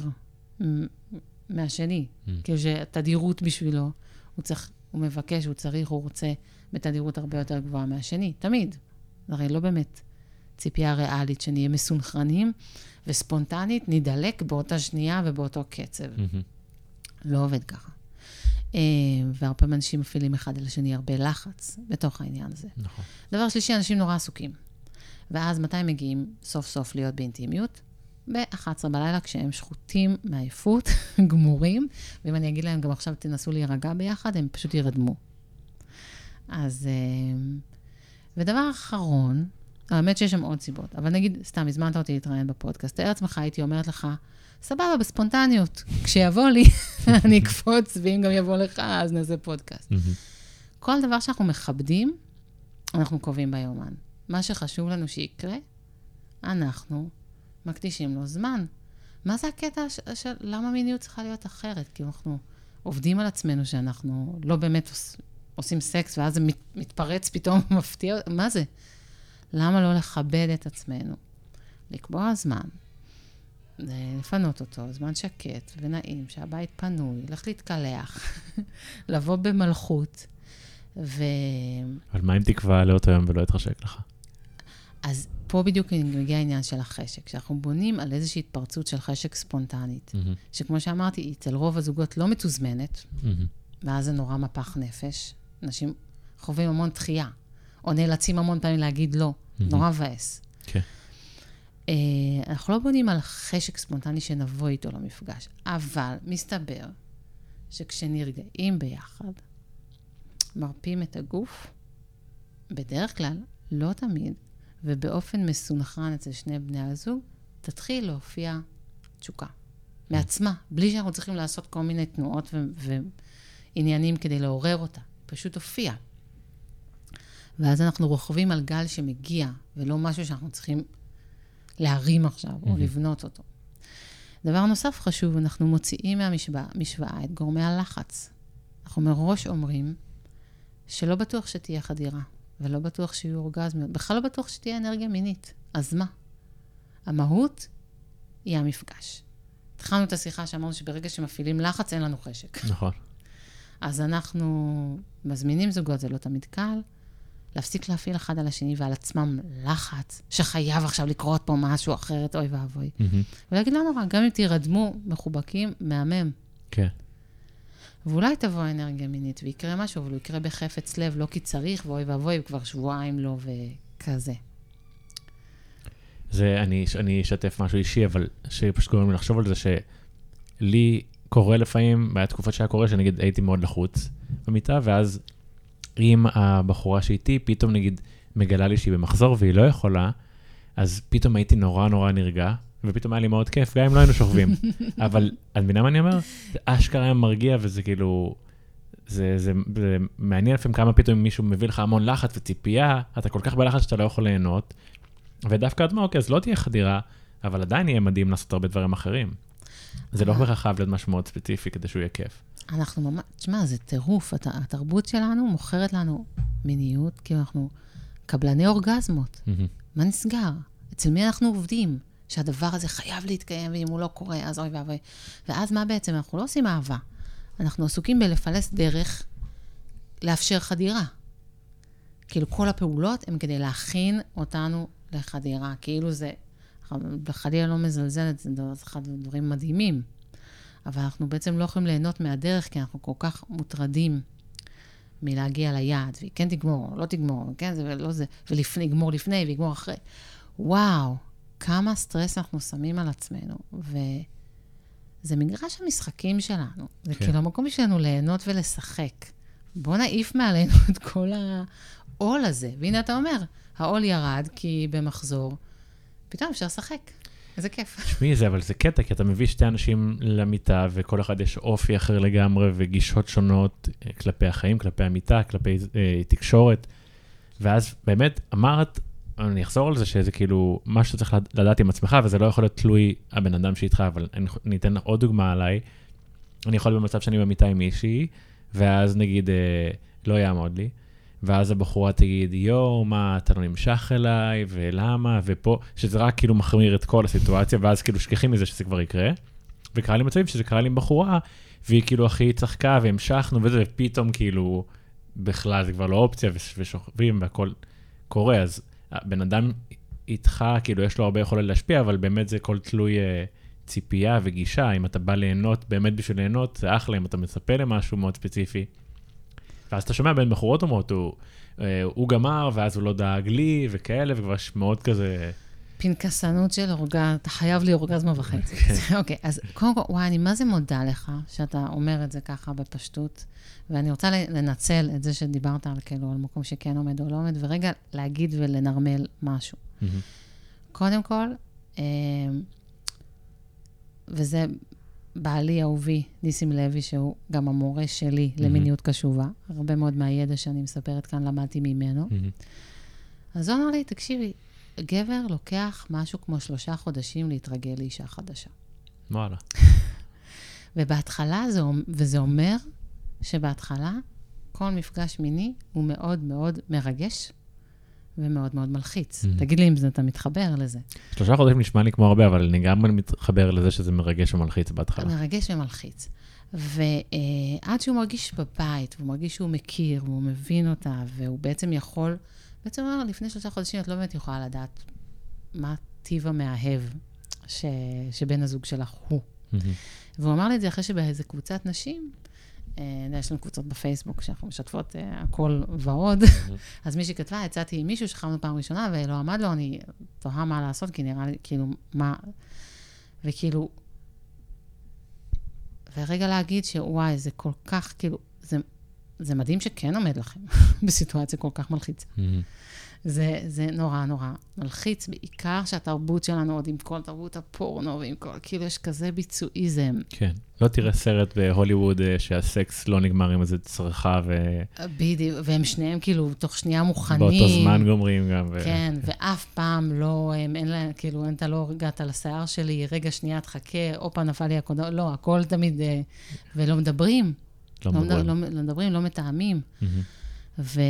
מהשני. Mm. כאילו שהתדירות בשבילו, הוא צריך הוא מבקש, הוא צריך, הוא רוצה בתדירות הרבה יותר גבוהה מהשני, תמיד. הרי לא באמת ציפייה ריאלית שנהיה מסונכרנים וספונטנית, נדלק באותה שנייה ובאותו קצב. Mm-hmm. לא עובד ככה. אה, והרבה פעמים אנשים מפעילים אחד על השני הרבה לחץ בתוך העניין הזה. נכון. דבר שלישי, אנשים נורא עסוקים. ואז מתי מגיעים סוף סוף להיות באינטימיות? ב-11 בלילה, כשהם שחוטים מעייפות, גמורים, ואם אני אגיד להם גם עכשיו תנסו להירגע ביחד, הם פשוט ירדמו. אז... אה, ודבר אחרון, האמת שיש שם עוד סיבות, אבל נגיד, סתם, הזמנת אותי להתראיין בפודקאסט, תאר לעצמך, הייתי אומרת לך, סבבה, בספונטניות. כשיבוא לי, אני אקפוץ, ואם גם יבוא לך, אז נעשה פודקאסט. כל דבר שאנחנו מכבדים, אנחנו קובעים ביומן. מה שחשוב לנו שיקרה, אנחנו מקדישים לו זמן. מה זה הקטע של, של למה מיניות צריכה להיות אחרת? כי אנחנו עובדים על עצמנו שאנחנו לא באמת עוש, עושים סקס, ואז זה מת, מתפרץ פתאום, מפתיע, מה זה? למה לא לכבד את עצמנו? לקבוע זמן, לפנות אותו, זמן שקט ונעים, שהבית פנוי, לך להתקלח, לבוא במלכות, ו... אבל מה אם תקבע לאותו יום ולא יתחשק לך? אז פה בדיוק מגיע העניין של החשק, שאנחנו בונים על איזושהי התפרצות של חשק ספונטנית, mm-hmm. שכמו שאמרתי, אצל רוב הזוגות לא מתוזמנת, mm-hmm. ואז זה נורא מפח נפש. אנשים חווים המון דחייה, או נאלצים המון פעמים להגיד לא, mm-hmm. נורא מבאס. כן. Uh, אנחנו לא בונים על חשק ספונטני שנבוא איתו למפגש, אבל מסתבר שכשנרגעים ביחד, מרפים את הגוף, בדרך כלל, לא תמיד, ובאופן מסונכרן אצל שני בני הזוג, תתחיל להופיע תשוקה. מעצמה, בלי שאנחנו צריכים לעשות כל מיני תנועות ו- ועניינים כדי לעורר אותה. פשוט הופיע. ואז אנחנו רוכבים על גל שמגיע, ולא משהו שאנחנו צריכים להרים עכשיו, או לבנות אותו. דבר נוסף חשוב, אנחנו מוציאים מהמשוואה את גורמי הלחץ. אנחנו מראש אומרים שלא בטוח שתהיה חדירה, ולא בטוח שיהיו אורגזמיות, בכלל לא בטוח שתהיה אנרגיה מינית. אז מה? המהות היא המפגש. התחלנו את השיחה שאמרנו שברגע שמפעילים לחץ, אין לנו חשק. נכון. אז אנחנו מזמינים זוגות, זה לא תמיד קל, להפסיק להפעיל אחד על השני ועל עצמם לחץ, שחייב עכשיו לקרות פה משהו אחרת, אוי ואבוי. Mm-hmm. ולהגיד, לא נורא, גם אם תירדמו מחובקים, מהמם. כן. ואולי תבוא אנרגיה מינית ויקרה משהו, אבל הוא יקרה בחפץ לב, לא כי צריך, ואוי ואבוי, וכבר שבועיים לא, וכזה. זה, אני, אני אשתף משהו אישי, אבל שפשוט גורם לי לחשוב על זה, שלי קורה לפעמים, היה תקופות שהיה קורה, שנגיד הייתי מאוד לחוץ במיטה, ואז אם הבחורה שאיתי פתאום נגיד מגלה לי שהיא במחזור והיא לא יכולה, אז פתאום הייתי נורא נורא נרגע, ופתאום היה לי מאוד כיף, גם אם לא היינו שוכבים. אבל את מבינה מה אני אומר? זה אשכרה היה מרגיע, וזה כאילו... זה, זה, זה מעניין לפעמים כמה פתאום מישהו מביא לך המון לחץ וציפייה, אתה כל כך בלחץ שאתה לא יכול ליהנות, ודווקא את מה, אוקיי, אז לא תהיה חדירה, אבל עדיין יהיה מדהים לעשות הרבה דברים אחרים. זה לא בהכרח חייב להיות משהו מאוד ספציפי כדי שהוא יהיה כיף. אנחנו ממש, תשמע, זה טירוף. התרבות שלנו מוכרת לנו מיניות, כי אנחנו קבלני אורגזמות. מה נסגר? אצל מי אנחנו עובדים? שהדבר הזה חייב להתקיים, ואם הוא לא קורה, אז אוי ואבוי. ואז מה בעצם? אנחנו לא עושים אהבה. אנחנו עסוקים בלפלס דרך לאפשר חדירה. כאילו, כל הפעולות הן כדי להכין אותנו לחדירה. כאילו זה, חלילה לא מזלזלת, זה אחד הדברים מדהימים. אבל אנחנו בעצם לא יכולים ליהנות מהדרך, כי אנחנו כל כך מוטרדים מלהגיע ליעד, והיא כן תגמור, לא תגמור, כן, זה ולא זה, ולגמור לפני ויגמור אחרי. וואו, כמה סטרס אנחנו שמים על עצמנו, וזה מגרש המשחקים שלנו. זה כן. כאילו המקום שלנו ליהנות ולשחק. בוא נעיף מעלינו את כל העול הזה. והנה אתה אומר, העול ירד כי במחזור, פתאום אפשר לשחק. איזה כיף. תשמעי, זה, אבל זה קטע, כי אתה מביא שתי אנשים למיטה, וכל אחד יש אופי אחר לגמרי, וגישות שונות אה, כלפי החיים, כלפי המיטה, כלפי אה, תקשורת. ואז באמת אמרת, אני אחזור על זה, שזה כאילו מה שאתה צריך לדעת עם עצמך, וזה לא יכול להיות תלוי הבן אדם שאיתך, אבל אני אתן עוד דוגמה עליי. אני יכול במצב שאני במיטה עם מישהי, ואז נגיד אה, לא יעמוד לי. ואז הבחורה תגיד, יואו, מה, אתה לא נמשך אליי, ולמה, ופה, שזה רק כאילו מחמיר את כל הסיטואציה, ואז כאילו שכחי מזה שזה כבר יקרה. וקרה לי מצבים שזה קרה לי עם בחורה, והיא כאילו הכי צחקה, והמשכנו וזה, ופתאום כאילו, בכלל זה כבר לא אופציה, ושוכבים והכל קורה, אז בן אדם איתך, כאילו, יש לו הרבה יכולת להשפיע, אבל באמת זה כל תלוי uh, ציפייה וגישה, אם אתה בא ליהנות באמת בשביל ליהנות, זה אחלה, אם אתה מצפה למשהו מאוד ספציפי. ואז אתה שומע בין בחורות אומרות, הוא, אה, הוא גמר, ואז הוא לא דאג לי, וכאלה, וכבר מאוד כזה... פנקסנות של אורגז, אתה חייב לי אורגזמה וחצי. כן. אוקיי, אז קודם כל, וואי, אני מה זה מודה לך שאתה אומר את זה ככה בפשטות, ואני רוצה לנצל את זה שדיברת על כאילו, על מקום שכן עומד או לא עומד, ורגע להגיד ולנרמל משהו. קודם כל, אה, וזה בעלי אהובי, ניסים לוי, שהוא גם המורה שלי mm-hmm. למיניות קשובה. הרבה מאוד מהידע שאני מספרת כאן למדתי ממנו. Mm-hmm. אז הוא אמר לי, תקשיבי, גבר לוקח משהו כמו שלושה חודשים להתרגל לאישה חדשה. וואלה. ובהתחלה, זה, וזה אומר שבהתחלה כל מפגש מיני הוא מאוד מאוד מרגש, ומאוד מאוד מלחיץ. Mm-hmm. תגיד לי אם אתה מתחבר לזה. שלושה חודשים נשמע לי כמו הרבה, אבל אני גם מתחבר לזה שזה מרגש ומלחיץ בהתחלה. מרגש ומלחיץ. ועד שהוא מרגיש בבית, והוא מרגיש שהוא מכיר, והוא מבין אותה, והוא בעצם יכול, בעצם אומר, לפני שלושה חודשים את לא באמת יכולה לדעת מה טיב המאהב ש... שבן הזוג שלך הוא. Mm-hmm. והוא אמר לי את זה אחרי שבאיזה קבוצת נשים, אה, יש לנו קבוצות בפייסבוק שאנחנו משתפות אה, הכל ועוד. אז מישהי כתבה, יצאתי עם מישהו שחמנו פעם ראשונה ולא עמד לו, אני תוהה מה לעשות, כי נראה לי, כאילו, מה... וכאילו... ורגע להגיד שוואי, זה כל כך, כאילו, זה, זה מדהים שכן עומד לכם בסיטואציה כל כך מלחיצה. זה, זה נורא נורא מלחיץ, בעיקר שהתרבות שלנו עוד עם כל תרבות הפורנו ועם כל, כאילו יש כזה ביצועיזם. כן, לא תראה סרט בהוליווד אה, שהסקס לא נגמר עם איזה צרחה ו... בדיוק, והם שניהם כאילו תוך שנייה מוכנים. באותו זמן גומרים גם. ו... כן, ואף פעם לא, הם, אין להם, כאילו, אתה לא הגעת לשיער שלי, רגע, שנייה, תחכה, הופה, נפל לי הקודם, לא, הכל תמיד, אה, ולא מדברים. לא, לא מדברים. לא, לא מדברים, לא מתאמים. Mm-hmm. ו...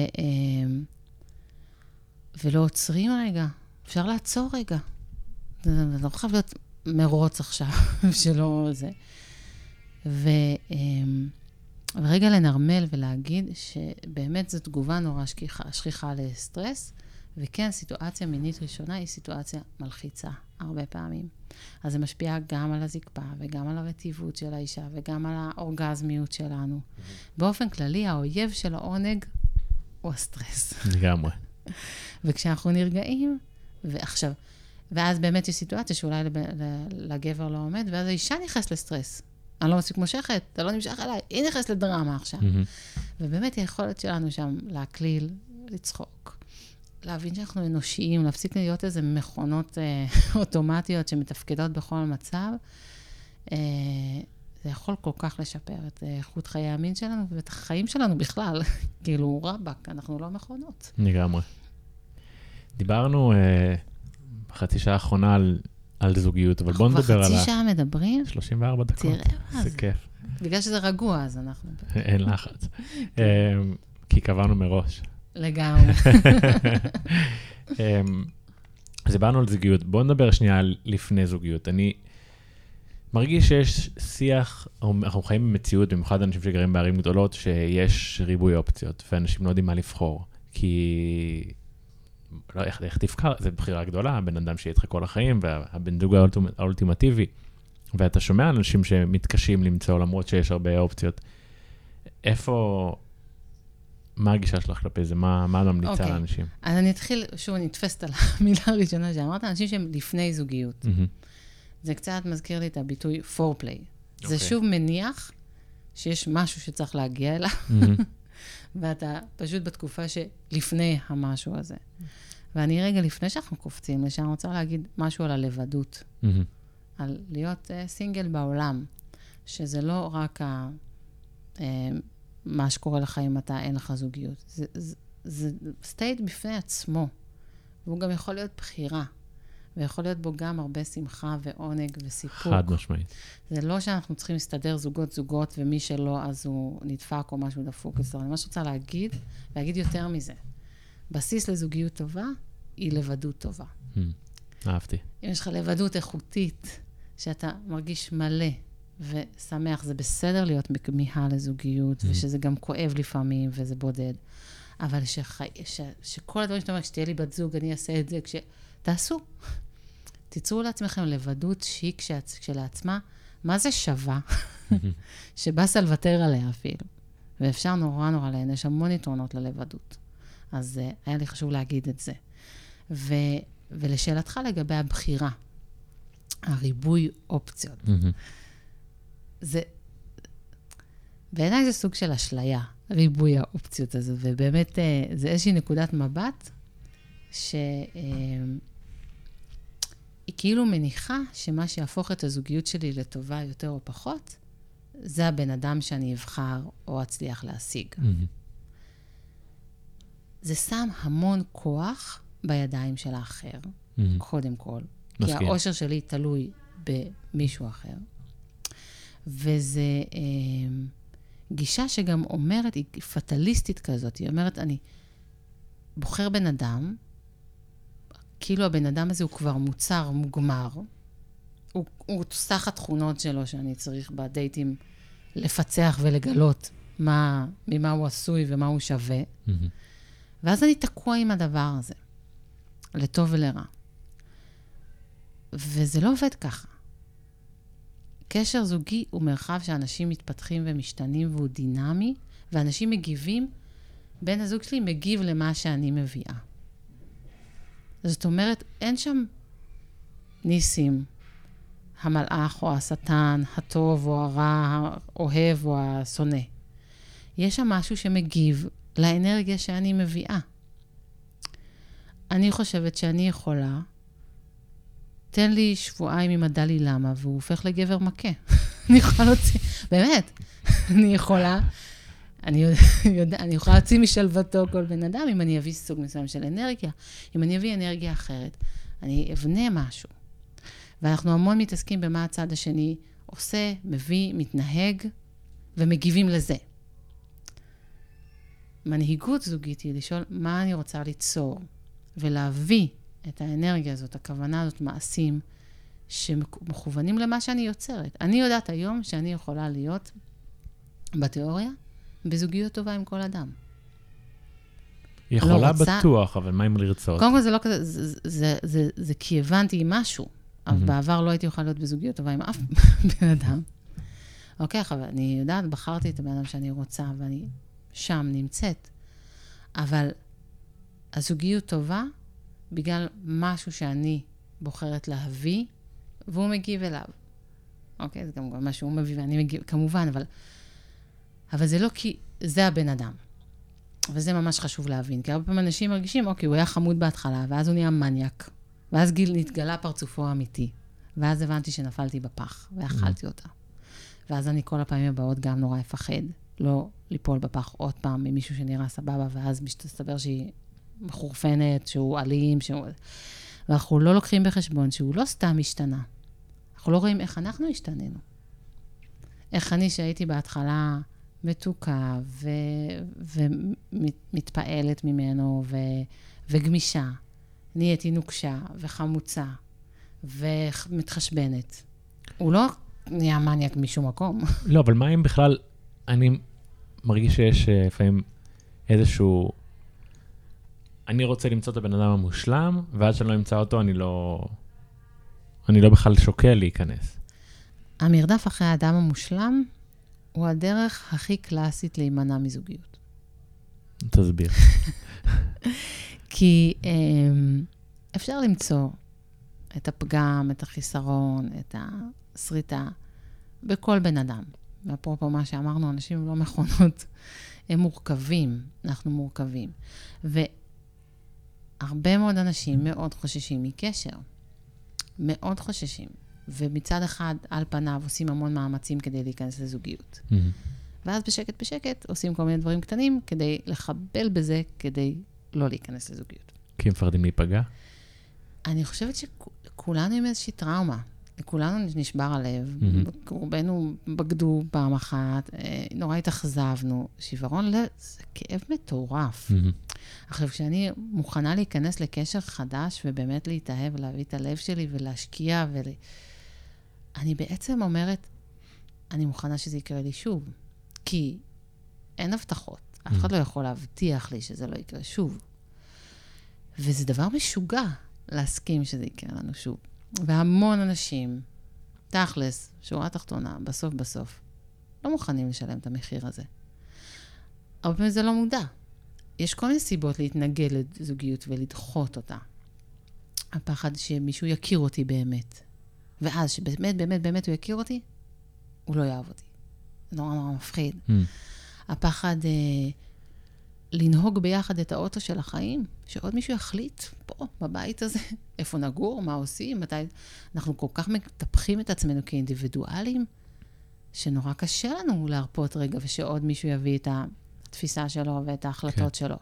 ולא עוצרים רגע. אפשר לעצור רגע. זה לא חייב להיות מרוץ עכשיו, שלא זה. ו, אמ, ורגע לנרמל ולהגיד שבאמת זו תגובה נורא שכיחה, שכיחה לסטרס, וכן, סיטואציה מינית ראשונה היא סיטואציה מלחיצה, הרבה פעמים. אז זה משפיע גם על הזקפה, וגם על הרטיבות של האישה, וגם על האורגזמיות שלנו. Mm-hmm. באופן כללי, האויב של העונג הוא הסטרס. לגמרי. וכשאנחנו נרגעים, ועכשיו, ואז באמת יש סיטואציה שאולי לגבר לא עומד, ואז האישה נכנסת לסטרס. אני לא מספיק מושכת, אתה לא נמשך אליי, היא נכנסת לדרמה עכשיו. Mm-hmm. ובאמת היכולת שלנו שם להקליל, לצחוק, להבין שאנחנו אנושיים, להפסיק להיות איזה מכונות אה, אוטומטיות שמתפקדות בכל מצב, אה, זה יכול כל כך לשפר את איכות חיי המין שלנו ואת החיים שלנו בכלל. כאילו, רבאק, אנחנו לא מכונות. לגמרי. דיברנו אה, בחצי שעה האחרונה על, על זוגיות, אבל בואו נדבר על ה... אנחנו בחצי שעה מדברים? 34 דקות. תראה מה זה. זה כיף. בגלל שזה רגוע, אז אנחנו... אין לחץ. אה, כי קבענו מראש. לגמרי. אה, אז דיברנו על זוגיות. בואו נדבר שנייה על לפני זוגיות. אני מרגיש שיש שיח, אנחנו חיים במציאות, במיוחד אנשים שגרים בערים גדולות, שיש ריבוי אופציות, ואנשים לא יודעים מה לבחור. כי לא, איך, איך תבחר, זו בחירה גדולה, הבן אדם שיהיה איתך כל החיים, והבן זוג האולטימטיבי. ואתה שומע אנשים שמתקשים למצוא, למרות שיש הרבה אופציות. איפה, מה הגישה שלך כלפי זה? מה, מה ממליצה okay. אוקיי. לאנשים? אז אני אתחיל, שוב, אני נתפסת על המילה הראשונה שאמרת, אנשים שהם לפני זוגיות. Mm-hmm. זה קצת מזכיר לי את הביטוי פורפליי. Okay. זה אוקיי. שוב מניח שיש משהו שצריך להגיע אליו, mm-hmm. ואתה פשוט בתקופה שלפני המשהו הזה. ואני רגע לפני שאנחנו קופצים לשם, אני רוצה להגיד משהו על הלבדות. Mm-hmm. על להיות uh, סינגל בעולם, שזה לא רק ה, uh, מה שקורה לך אם אתה אין לך זוגיות. זה, זה, זה סטייט בפני עצמו, והוא גם יכול להיות בחירה. ויכול להיות בו גם הרבה שמחה ועונג וסיפוק. חד משמעית. זה לא שאנחנו צריכים להסתדר זוגות-זוגות, ומי שלא, אז הוא נדפק או משהו דפוק. אז אני ממש רוצה להגיד, להגיד יותר מזה. בסיס לזוגיות טובה היא לבדות טובה. Hmm, אהבתי. אם יש לך לבדות איכותית, שאתה מרגיש מלא ושמח, זה בסדר להיות בכמיהה לזוגיות, mm. ושזה גם כואב לפעמים, וזה בודד. אבל שחי... ש... שכל הדברים שאתה אומר, כשתהיה לי בת זוג, אני אעשה את זה, כש... תעשו. תיצרו לעצמכם לבדות שיק כשלעצמה, מה זה שווה? שבאסה לוותר עליה אפילו. ואפשר נורא נורא להן, יש המון יתרונות ללבדות. אז uh, היה לי חשוב להגיד את זה. ו, ולשאלתך לגבי הבחירה, הריבוי אופציות. זה, בעיניי זה סוג של אשליה, ריבוי האופציות הזה, ובאמת uh, זה איזושהי נקודת מבט ש... כאילו מניחה שמה שיהפוך את הזוגיות שלי לטובה יותר או פחות, זה הבן אדם שאני אבחר או אצליח להשיג. Mm-hmm. זה שם המון כוח בידיים של האחר, mm-hmm. קודם כל. מסכים. כי האושר שלי תלוי במישהו אחר. וזו אה, גישה שגם אומרת, היא פטליסטית כזאת, היא אומרת, אני בוחר בן אדם, כאילו הבן אדם הזה הוא כבר מוצר מוגמר. הוא, הוא סך התכונות שלו שאני צריך בדייטים לפצח ולגלות מה, ממה הוא עשוי ומה הוא שווה. Mm-hmm. ואז אני תקוע עם הדבר הזה, לטוב ולרע. וזה לא עובד ככה. קשר זוגי הוא מרחב שאנשים מתפתחים ומשתנים והוא דינמי, ואנשים מגיבים, בן הזוג שלי מגיב למה שאני מביאה. זאת אומרת, אין שם ניסים. המלאך או השטן, הטוב או הרע, האוהב או השונא. יש שם משהו שמגיב לאנרגיה שאני מביאה. אני חושבת שאני יכולה, תן לי שבועיים עם הדלי למה, והוא הופך לגבר מכה. אני יכולה להוציא, באמת, אני יכולה, אני, יודע, אני יכולה להוציא משלוותו כל בן אדם אם אני אביא סוג מסוים של אנרגיה. אם אני אביא אנרגיה אחרת, אני אבנה משהו. ואנחנו המון מתעסקים במה הצד השני עושה, מביא, מתנהג, ומגיבים לזה. מנהיגות זוגית היא לשאול מה אני רוצה ליצור, ולהביא את האנרגיה הזאת, הכוונה הזאת, מעשים שמכוונים למה שאני יוצרת. אני יודעת היום שאני יכולה להיות, בתיאוריה, בזוגיות טובה עם כל אדם. היא יכולה לא רוצה... בטוח, אבל מה עם לרצות? קודם כל זה לא כזה, זה, זה, זה, זה, זה כי הבנתי משהו. אבל mm-hmm. בעבר לא הייתי יכולה להיות בזוגיות טובה עם אף בן אדם. אוקיי, אבל אני יודעת, בחרתי את הבן אדם שאני רוצה, ואני שם נמצאת. אבל הזוגיות טובה בגלל משהו שאני בוחרת להביא, והוא מגיב אליו. אוקיי, זה גם מה שהוא מביא ואני מגיב, כמובן, אבל... אבל זה לא כי זה הבן אדם. וזה ממש חשוב להבין, כי הרבה פעמים אנשים מרגישים, אוקיי, הוא היה חמוד בהתחלה, ואז הוא נהיה מניאק, ואז גיל נתגלה פרצופו האמיתי, ואז הבנתי שנפלתי בפח, ואכלתי mm. אותה. ואז אני כל הפעמים הבאות גם נורא אפחד, לא ליפול בפח עוד פעם ממישהו שנראה סבבה, ואז מסתבר שהיא מחורפנת, שהוא אלים, שהוא... ואנחנו לא לוקחים בחשבון שהוא לא סתם השתנה. אנחנו לא רואים איך אנחנו השתננו. איך אני, שהייתי בהתחלה מתוקה ו... ומתפעלת ממנו ו... וגמישה, נהייתי נוקשה וחמוצה ומתחשבנת. הוא לא נהיה מניאק משום מקום. לא, אבל מה אם בכלל, אני מרגיש שיש אה, לפעמים איזשהו אני רוצה למצוא את הבן אדם המושלם, ועד שאני לא אמצא אותו, אני לא... אני לא בכלל שוקל להיכנס. המרדף אחרי האדם המושלם הוא הדרך הכי קלאסית להימנע מזוגיות. תסביר. כי um, אפשר למצוא את הפגם, את החיסרון, את הסריטה, בכל בן אדם. ואפרופו מה שאמרנו, אנשים לא מכונות, הם מורכבים, אנחנו מורכבים. ו- הרבה מאוד אנשים מאוד חוששים מקשר. מאוד חוששים. ומצד אחד, על פניו, עושים המון מאמצים כדי להיכנס לזוגיות. Mm-hmm. ואז בשקט בשקט עושים כל מיני דברים קטנים כדי לחבל בזה, כדי לא להיכנס לזוגיות. כי הם מפחדים להיפגע? אני חושבת שכולנו עם איזושהי טראומה. לכולנו נשבר הלב, mm-hmm. רובנו בגדו פעם אחת, אה, נורא התאכזבנו. שברון לב זה כאב מטורף. Mm-hmm. עכשיו, כשאני מוכנה להיכנס לקשר חדש ובאמת להתאהב ולהביא את הלב שלי ולהשקיע, ול... אני בעצם אומרת, אני מוכנה שזה יקרה לי שוב. כי אין הבטחות. אף אחד mm. לא יכול להבטיח לי שזה לא יקרה שוב. וזה דבר משוגע להסכים שזה יקרה לנו שוב. והמון אנשים, תכלס, שורה תחתונה, בסוף בסוף, לא מוכנים לשלם את המחיר הזה. הרבה פעמים זה לא מודע. יש כל מיני סיבות להתנגד לזוגיות ולדחות אותה. הפחד שמישהו יכיר אותי באמת. ואז, שבאמת, באמת, באמת הוא יכיר אותי, הוא לא יאהב אותי. זה נורא נורא מפחיד. Mm. הפחד אה, לנהוג ביחד את האוטו של החיים, שעוד מישהו יחליט פה, בבית הזה, איפה נגור, מה עושים, מתי... אנחנו כל כך מטפחים את עצמנו כאינדיבידואלים, שנורא קשה לנו להרפות רגע, ושעוד מישהו יביא את. התפיסה שלו ואת ההחלטות כן. שלו.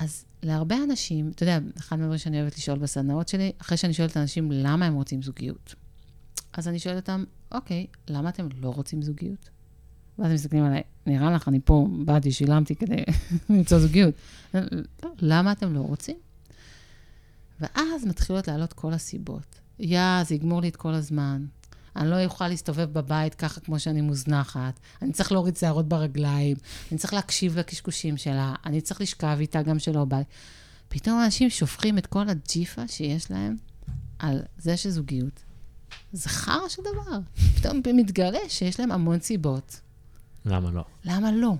אז להרבה אנשים, אתה יודע, אחד מהדברים שאני אוהבת לשאול בסדנאות שלי, אחרי שאני שואלת אנשים למה הם רוצים זוגיות. אז אני שואלת אותם, אוקיי, למה אתם לא רוצים זוגיות? ואז הם מסתכלים עליי, נראה לך, אני פה באתי, שילמתי כדי למצוא זוגיות. למה אתם לא רוצים? ואז מתחילות לעלות כל הסיבות. יא, זה יגמור לי את כל הזמן. אני לא אוכל להסתובב בבית ככה כמו שאני מוזנחת, אני צריך להוריד שערות ברגליים, אני צריך להקשיב לקשקושים שלה, אני צריך לשכב איתה גם שלא בא. פתאום אנשים שופכים את כל הג'יפה שיש להם על זה שזוגיות. זה חרא של דבר. פתאום מתגלה שיש להם המון סיבות. למה לא? למה לא?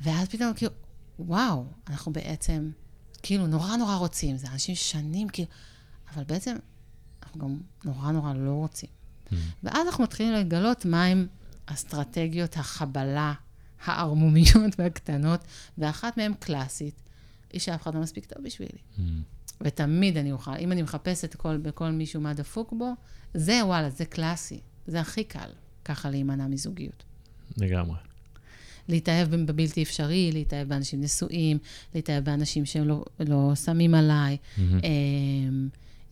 ואז פתאום כאילו, וואו, אנחנו בעצם, כאילו, נורא נורא רוצים, זה אנשים שנים, כאילו, אבל בעצם אנחנו גם נורא נורא לא רוצים. Mm-hmm. ואז אנחנו מתחילים לגלות מהם אסטרטגיות החבלה הערמומיות והקטנות, ואחת מהן קלאסית, היא שאף אחד לא מספיק טוב בשבילי. Mm-hmm. ותמיד אני אוכל, אם אני מחפשת כל, בכל מישהו מה דפוק בו, זה וואלה, זה קלאסי. זה הכי קל, ככה להימנע מזוגיות. לגמרי. להתאהב בבלתי אפשרי, להתאהב באנשים נשואים, להתאהב באנשים שהם לא, לא שמים עליי. Mm-hmm.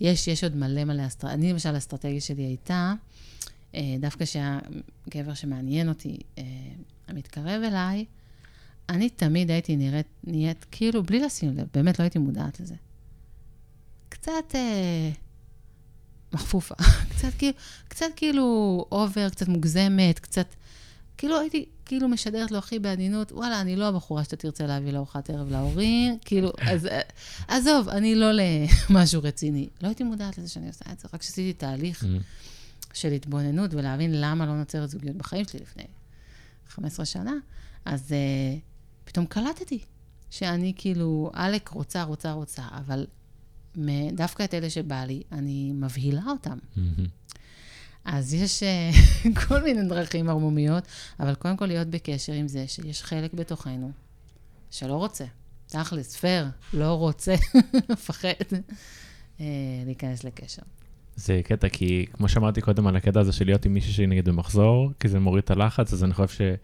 יש, יש עוד מלא מלא אסטרטגיה. אני, למשל, האסטרטגיה שלי הייתה, אה, דווקא שהגבר שמעניין אותי אה, מתקרב אליי, אני תמיד הייתי נראית, נהיית כאילו, בלי לשים לב, באמת לא הייתי מודעת לזה. קצת אה, מחפופה, קצת כאילו, קצת כאילו אובר, קצת מוגזמת, קצת... כאילו הייתי כאילו משדרת לו הכי בעדינות, וואלה, אני לא הבחורה שאתה תרצה להביא לארוחת ערב להורים, כאילו, אז עזוב, אני לא למשהו רציני. לא הייתי מודעת לזה שאני עושה את זה, רק שעשיתי תהליך mm-hmm. של התבוננות ולהבין למה לא נוצרת זוגיות בחיים שלי לפני 15 שנה, אז uh, פתאום קלטתי שאני כאילו, עלק רוצה, רוצה, רוצה, אבל דווקא את אלה שבא לי, אני מבהילה אותם. Mm-hmm. אז יש אה, כל מיני דרכים ערמומיות, אבל קודם כל להיות בקשר עם זה שיש חלק בתוכנו שלא רוצה. תכלס, פייר, לא רוצה, מפחד אה, להיכנס לקשר. זה קטע, כי כמו שאמרתי קודם על הקטע הזה של להיות עם מישהי שהיא נגיד במחזור, כי זה מוריד את הלחץ, אז אני חושב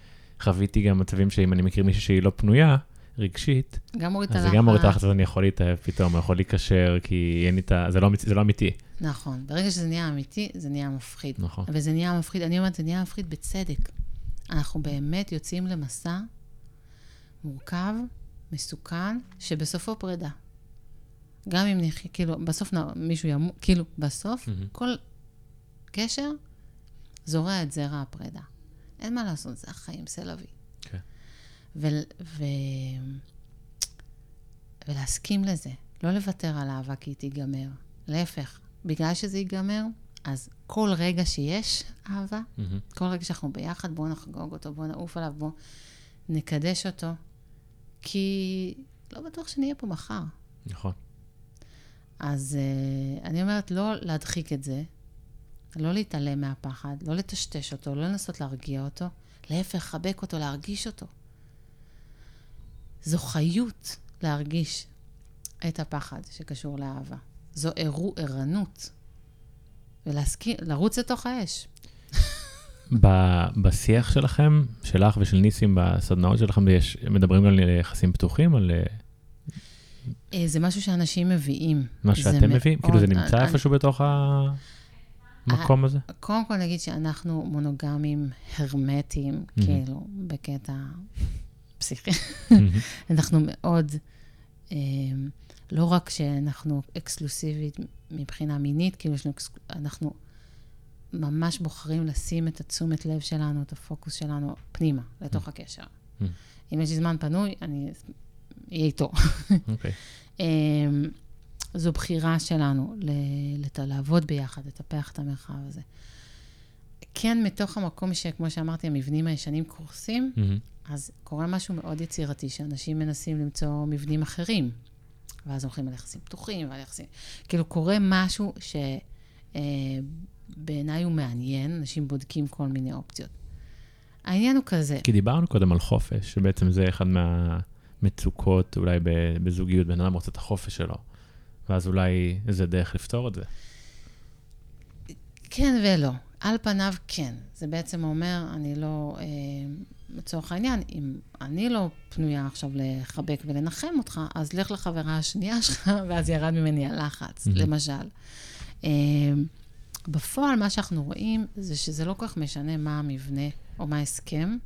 שחוויתי גם מצבים שאם אני מכיר מישהי שהיא לא פנויה, רגשית, גם מוריד את הלחץ. אז זה גם מוריד את הלחץ, אז אני יכול להתאהב פתאום, אני יכול להיקשר, כי אין לי את ה... זה לא, זה לא אמיתי. נכון. ברגע שזה נהיה אמיתי, זה נהיה מפחיד. נכון. וזה נהיה מפחיד, אני אומרת, זה נהיה מפחיד בצדק. אנחנו באמת יוצאים למסע מורכב, מסוכן, שבסופו פרידה. גם אם נחיה, כאילו, בסוף נ... מישהו ימות, כאילו, בסוף, mm-hmm. כל קשר זורע את זרע הפרידה. אין מה לעשות, זה החיים, זה לוי. כן. ו... ו... ולהסכים לזה, לא לוותר על אהבה כי היא תיגמר. להפך, בגלל שזה ייגמר, אז כל רגע שיש אהבה, mm-hmm. כל רגע שאנחנו ביחד, בואו נחגוג אותו, בואו נעוף עליו, בואו נקדש אותו, כי לא בטוח שנהיה פה מחר. נכון. אז uh, אני אומרת, לא להדחיק את זה, לא להתעלם מהפחד, לא לטשטש אותו, לא לנסות להרגיע אותו, להפך, חבק אותו, להרגיש אותו. זו חיות להרגיש את הפחד שקשור לאהבה. זו ערו, ערנות. ולהסכים, לרוץ לתוך האש. בשיח שלכם, שלך ושל ניסים בסדנאות שלכם, יש, מדברים גם על יחסים פתוחים, על... אה, אה, זה משהו שאנשים מביאים. מה שאתם מביאים? כאילו זה נמצא אני, איפשהו אני... בתוך המקום הזה? קודם כל נגיד שאנחנו מונוגמים הרמטיים, mm-hmm. כאילו, בקטע פסיכי. אנחנו מאוד... לא רק שאנחנו אקסקלוסיבית מבחינה מינית, כאילו יש לנו, אנחנו ממש בוחרים לשים את התשומת לב שלנו, את הפוקוס שלנו, פנימה, לתוך mm. הקשר. Mm. אם יש לי זמן פנוי, אני אהיה איתו. אוקיי. אמ, זו בחירה שלנו לת... לעבוד ביחד, לטפח את המרחב הזה. כן, מתוך המקום שכמו שאמרתי, המבנים הישנים קורסים, mm-hmm. אז קורה משהו מאוד יצירתי, שאנשים מנסים למצוא מבנים אחרים. ואז הולכים על יחסים פתוחים ועל יחסים... כאילו, קורה משהו שבעיניי אה, הוא מעניין, אנשים בודקים כל מיני אופציות. העניין הוא כזה. כי דיברנו קודם על חופש, שבעצם זה אחד מהמצוקות, אולי בזוגיות, בן אדם רוצה את החופש שלו, ואז אולי איזה דרך לפתור את זה. כן ולא. על פניו כן. זה בעצם אומר, אני לא, אה, לצורך העניין, אם אני לא פנויה עכשיו לחבק ולנחם אותך, אז לך לחברה השנייה שלך, ואז ירד ממני הלחץ, mm-hmm. למשל. אה, בפועל, מה שאנחנו רואים זה שזה לא כל כך משנה מה המבנה או מה ההסכם.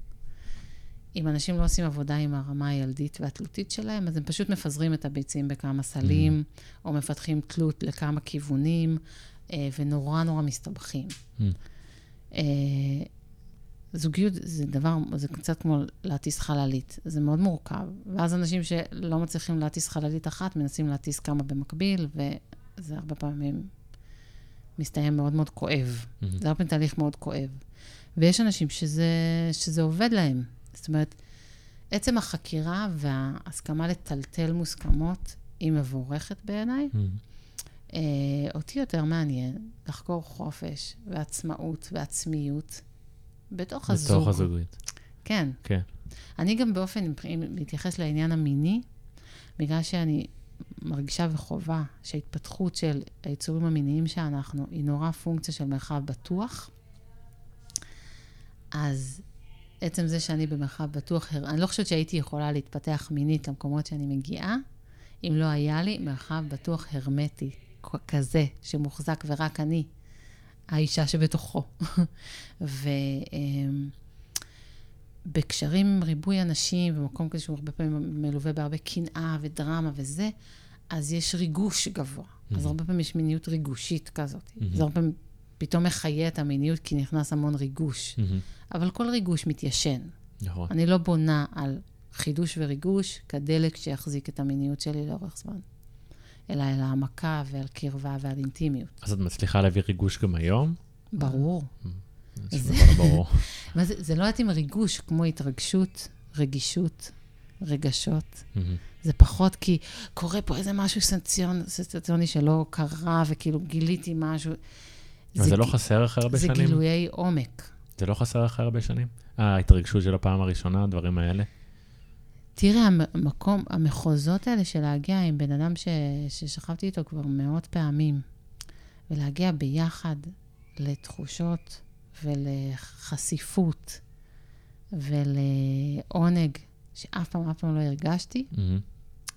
אם אנשים לא עושים עבודה עם הרמה הילדית והתלותית שלהם, אז הם פשוט מפזרים את הביצים בכמה סלים, mm-hmm. או מפתחים תלות לכמה כיוונים, אה, ונורא נורא מסתבכים. Mm. אה, זוגיות זה דבר, זה קצת כמו להטיס חללית, זה מאוד מורכב. ואז אנשים שלא מצליחים להטיס חללית אחת, מנסים להטיס כמה במקביל, וזה הרבה פעמים מסתיים מאוד מאוד כואב. Mm-hmm. זה הרבה פעמים תהליך מאוד כואב. ויש אנשים שזה, שזה עובד להם. זאת אומרת, עצם החקירה וההסכמה לטלטל מוסכמות היא מבורכת בעיניי. Mm-hmm. אותי יותר מעניין לחקור חופש ועצמאות ועצמיות בתוך הזוג. בתוך הזוגיות. כן. כן. אני גם באופן, אם להתייחס לעניין המיני, בגלל שאני מרגישה וחובה שההתפתחות של היצורים המיניים שאנחנו היא נורא פונקציה של מרחב בטוח, אז עצם זה שאני במרחב בטוח, אני לא חושבת שהייתי יכולה להתפתח מינית למקומות שאני מגיעה, אם לא היה לי מרחב בטוח הרמטי כזה, שמוחזק ורק אני, האישה שבתוכו. ובקשרים עם ריבוי אנשים, במקום כזה שהוא הרבה פעמים מלווה בהרבה קנאה ודרמה וזה, אז יש ריגוש גבוה. Mm-hmm. אז הרבה פעמים יש מיניות ריגושית כזאת. Mm-hmm. זה הרבה פעמים פתאום מחיה את המיניות כי נכנס המון ריגוש. Mm-hmm. אבל כל ריגוש מתיישן. נכון. אני לא בונה על חידוש וריגוש כדלק שיחזיק את המיניות שלי לאורך זמן, אלא על העמקה ועל קרבה ועל אינטימיות. אז את מצליחה להביא ריגוש גם היום? ברור. זה ברור. זה, זה לא יודעת אם ריגוש כמו התרגשות, רגישות, רגשות. זה פחות כי קורה פה איזה משהו סנסיוני שלא קרה, וכאילו גיליתי משהו. אבל זה לא חסר אחרי הרבה שנים? זה גילויי עומק. זה לא חסר אחרי הרבה שנים? ההתרגשות של הפעם הראשונה, הדברים האלה? תראה, המקום, המחוזות האלה של להגיע עם בן אדם ש, ששכבתי איתו כבר מאות פעמים, ולהגיע ביחד לתחושות ולחשיפות ולעונג שאף פעם, אף פעם לא הרגשתי, mm-hmm.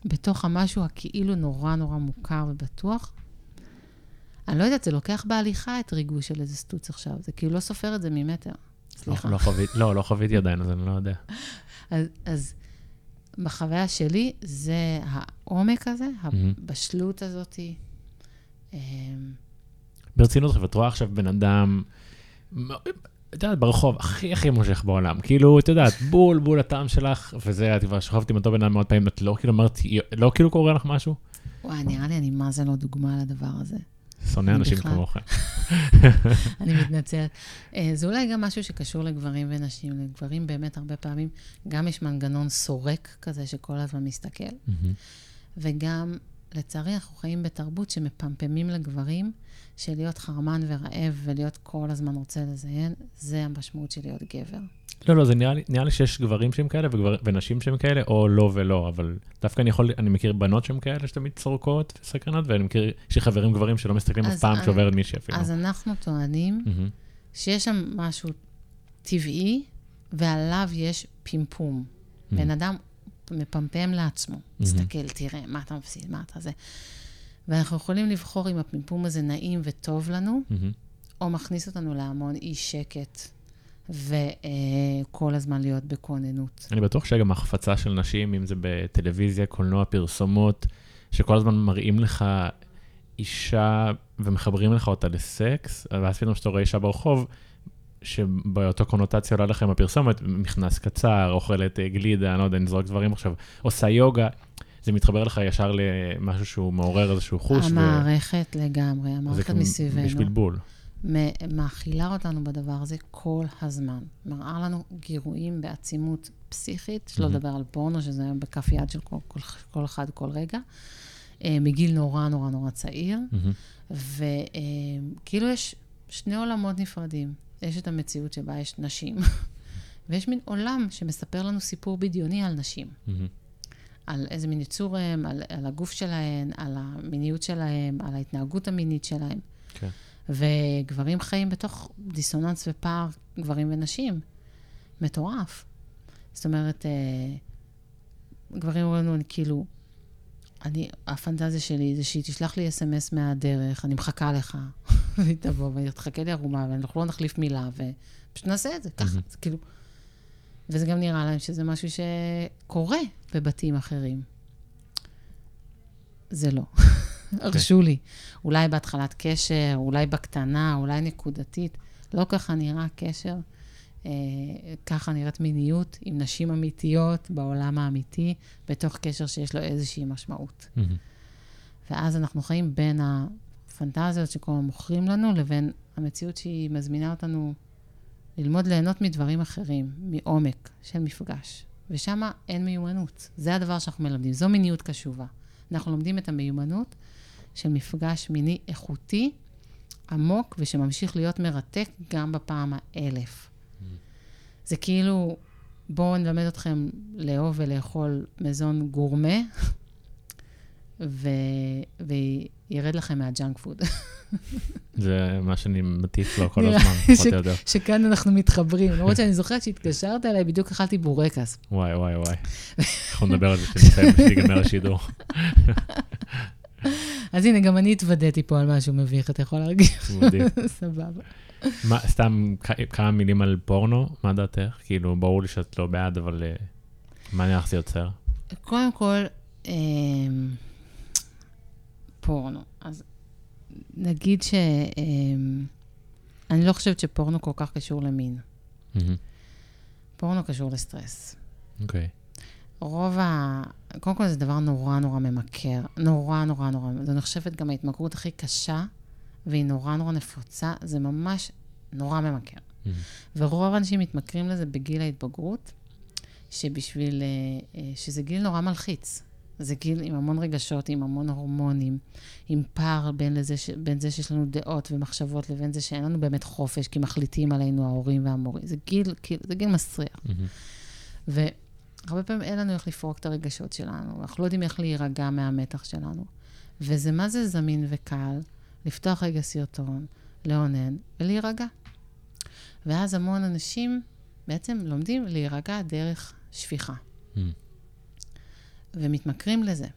בתוך המשהו הכאילו נורא נורא מוכר ובטוח. אני לא יודעת, זה לוקח בהליכה את ריגוש של איזה סטוץ עכשיו, זה כאילו לא סופר את זה ממטר. סליחה. לא, לא, חווית, לא, לא חוויתי עדיין, אז אני לא יודע. אז, אז בחוויה שלי, זה העומק הזה, mm-hmm. הבשלות הזאת. אמ, ברצינות, את רואה עכשיו בן אדם, את יודעת, ברחוב, הכי הכי מושך בעולם. כאילו, את יודעת, בול, בול הטעם שלך, וזה, את כבר שוכבת עם אותו בן אדם מאות פעמים, את לא כאילו אומרת, לא כאילו קורה לך משהו? וואי, נראה לי אני מה זה לא דוגמה לדבר הזה. שונא אנשים כמוכם. אני מתנצלת. אה, זה אולי גם משהו שקשור לגברים ונשים. לגברים באמת הרבה פעמים, גם יש מנגנון סורק כזה שכל הזמן מסתכל, וגם, לצערי, אנחנו חיים בתרבות שמפמפמים לגברים, של להיות חרמן ורעב ולהיות כל הזמן רוצה לזיין, זה המשמעות של להיות גבר. לא, לא, זה נראה לי, נראה לי שיש גברים שהם כאלה וגבר, ונשים שהם כאלה, או לא ולא, אבל דווקא אני יכול, אני מכיר בנות שהן כאלה שתמיד צורקות וסקרנות, ואני מכיר, יש לי חברים גברים שלא מסתכלים אף פעם כשעוברת מישהי אפילו. אז אנחנו טוענים mm-hmm. שיש שם משהו טבעי, ועליו יש פימפום. Mm-hmm. בן אדם מפמפם לעצמו, mm-hmm. מסתכל, תראה, מה אתה מפסיד, מה אתה זה. ואנחנו יכולים לבחור אם הפימפום הזה נעים וטוב לנו, mm-hmm. או מכניס אותנו להמון אי שקט. וכל הזמן להיות בכוננות. אני בטוח שגם החפצה של נשים, אם זה בטלוויזיה, קולנוע, פרסומות, שכל הזמן מראים לך אישה ומחברים לך אותה לסקס, ואז פתאום כשאתה רואה אישה ברחוב, שבאותו קונוטציה עולה לכם הפרסומת, מכנס קצר, אוכלת גלידה, אני לא יודע, נזרוק דברים עכשיו, עושה יוגה, זה מתחבר לך ישר למשהו שהוא מעורר איזשהו חוש. המערכת ו... לגמרי, המערכת מסביבנו. יש בלבול. מאכילה אותנו בדבר הזה כל הזמן. מראה לנו גירויים בעצימות פסיכית, שלא לדבר על פורנו, שזה היה בכף יד של כל, כל, כל אחד כל רגע, אה, מגיל נורא נורא נורא צעיר, וכאילו יש שני עולמות נפרדים. יש את המציאות שבה יש נשים, ויש מין עולם שמספר לנו סיפור בדיוני על נשים. על איזה מין יצור הם, על, על הגוף שלהם, על המיניות שלהם, על ההתנהגות המינית שלהם. כן. וגברים חיים בתוך דיסוננס ופער, גברים ונשים. מטורף. זאת אומרת, אה, גברים אומרים לנו, אני כאילו, אני, הפנטזיה שלי זה שהיא תשלח לי אס.אם.אס מהדרך, אני מחכה לך, והיא תבוא ותחכה לי ערומה, ואנחנו לא נחליף מילה, ופשוט נעשה את זה, ככה, זה כאילו... וזה גם נראה להם שזה משהו שקורה בבתים אחרים. זה לא. הרשו לי. אולי בהתחלת קשר, אולי בקטנה, אולי נקודתית. לא ככה נראה קשר. אה, ככה נראית מיניות עם נשים אמיתיות בעולם האמיתי, בתוך קשר שיש לו איזושהי משמעות. Mm-hmm. ואז אנחנו חיים בין הפנטזיות שכל הזמן מוכרים לנו, לבין המציאות שהיא מזמינה אותנו ללמוד ליהנות מדברים אחרים, מעומק של מפגש. ושם אין מיומנות. זה הדבר שאנחנו מלמדים, זו מיניות קשובה. אנחנו לומדים את המיומנות של מפגש מיני איכותי, עמוק, ושממשיך להיות מרתק גם בפעם האלף. זה כאילו, בואו נלמד אתכם לאהוב ולאכול מזון גורמה, ו... וירד לכם מהג'אנק פוד. זה מה שאני מטיף לו כל הזמן, פחות או יותר. שכאן אנחנו מתחברים. למרות שאני זוכרת שהתקשרת אליי, בדיוק אכלתי בורקס. וואי, וואי, וואי. אנחנו נדבר על זה כשיגמר השידור. אז הנה, גם אני התוודעתי פה על משהו מביך, אתה יכול להרגיש. מדהים. סבבה. מה, סתם כמה מילים על פורנו, מה דעתך? כאילו, ברור לי שאת לא בעד, אבל אה, מה נראה לך זה יוצר? קודם כל, אמ, פורנו. אז נגיד ש... אמ, אני לא חושבת שפורנו כל כך קשור למין. פורנו קשור לסטרס. אוקיי. רוב ה... קודם כל זה דבר נורא נורא ממכר. נורא נורא נורא. זו נחשבת גם ההתמכרות הכי קשה, והיא נורא נורא נפוצה. זה ממש נורא ממכר. Mm-hmm. ורוב האנשים מתמכרים לזה בגיל ההתבגרות, שבשביל... אה, אה, שזה גיל נורא מלחיץ. זה גיל עם המון רגשות, עם המון הורמונים, עם פער בין, לזה, בין זה שיש לנו דעות ומחשבות לבין זה שאין לנו באמת חופש, כי מחליטים עלינו ההורים והמורים. זה גיל, זה גיל מסריח. Mm-hmm. והרבה פעמים אין לנו איך לפרוק את הרגשות שלנו, אנחנו לא יודעים איך להירגע מהמתח שלנו. וזה מה זה זמין וקל לפתוח רגע סרטון, לאונן ולהירגע. ואז המון אנשים בעצם לומדים להירגע דרך שפיכה. Mm. ומתמכרים לזה.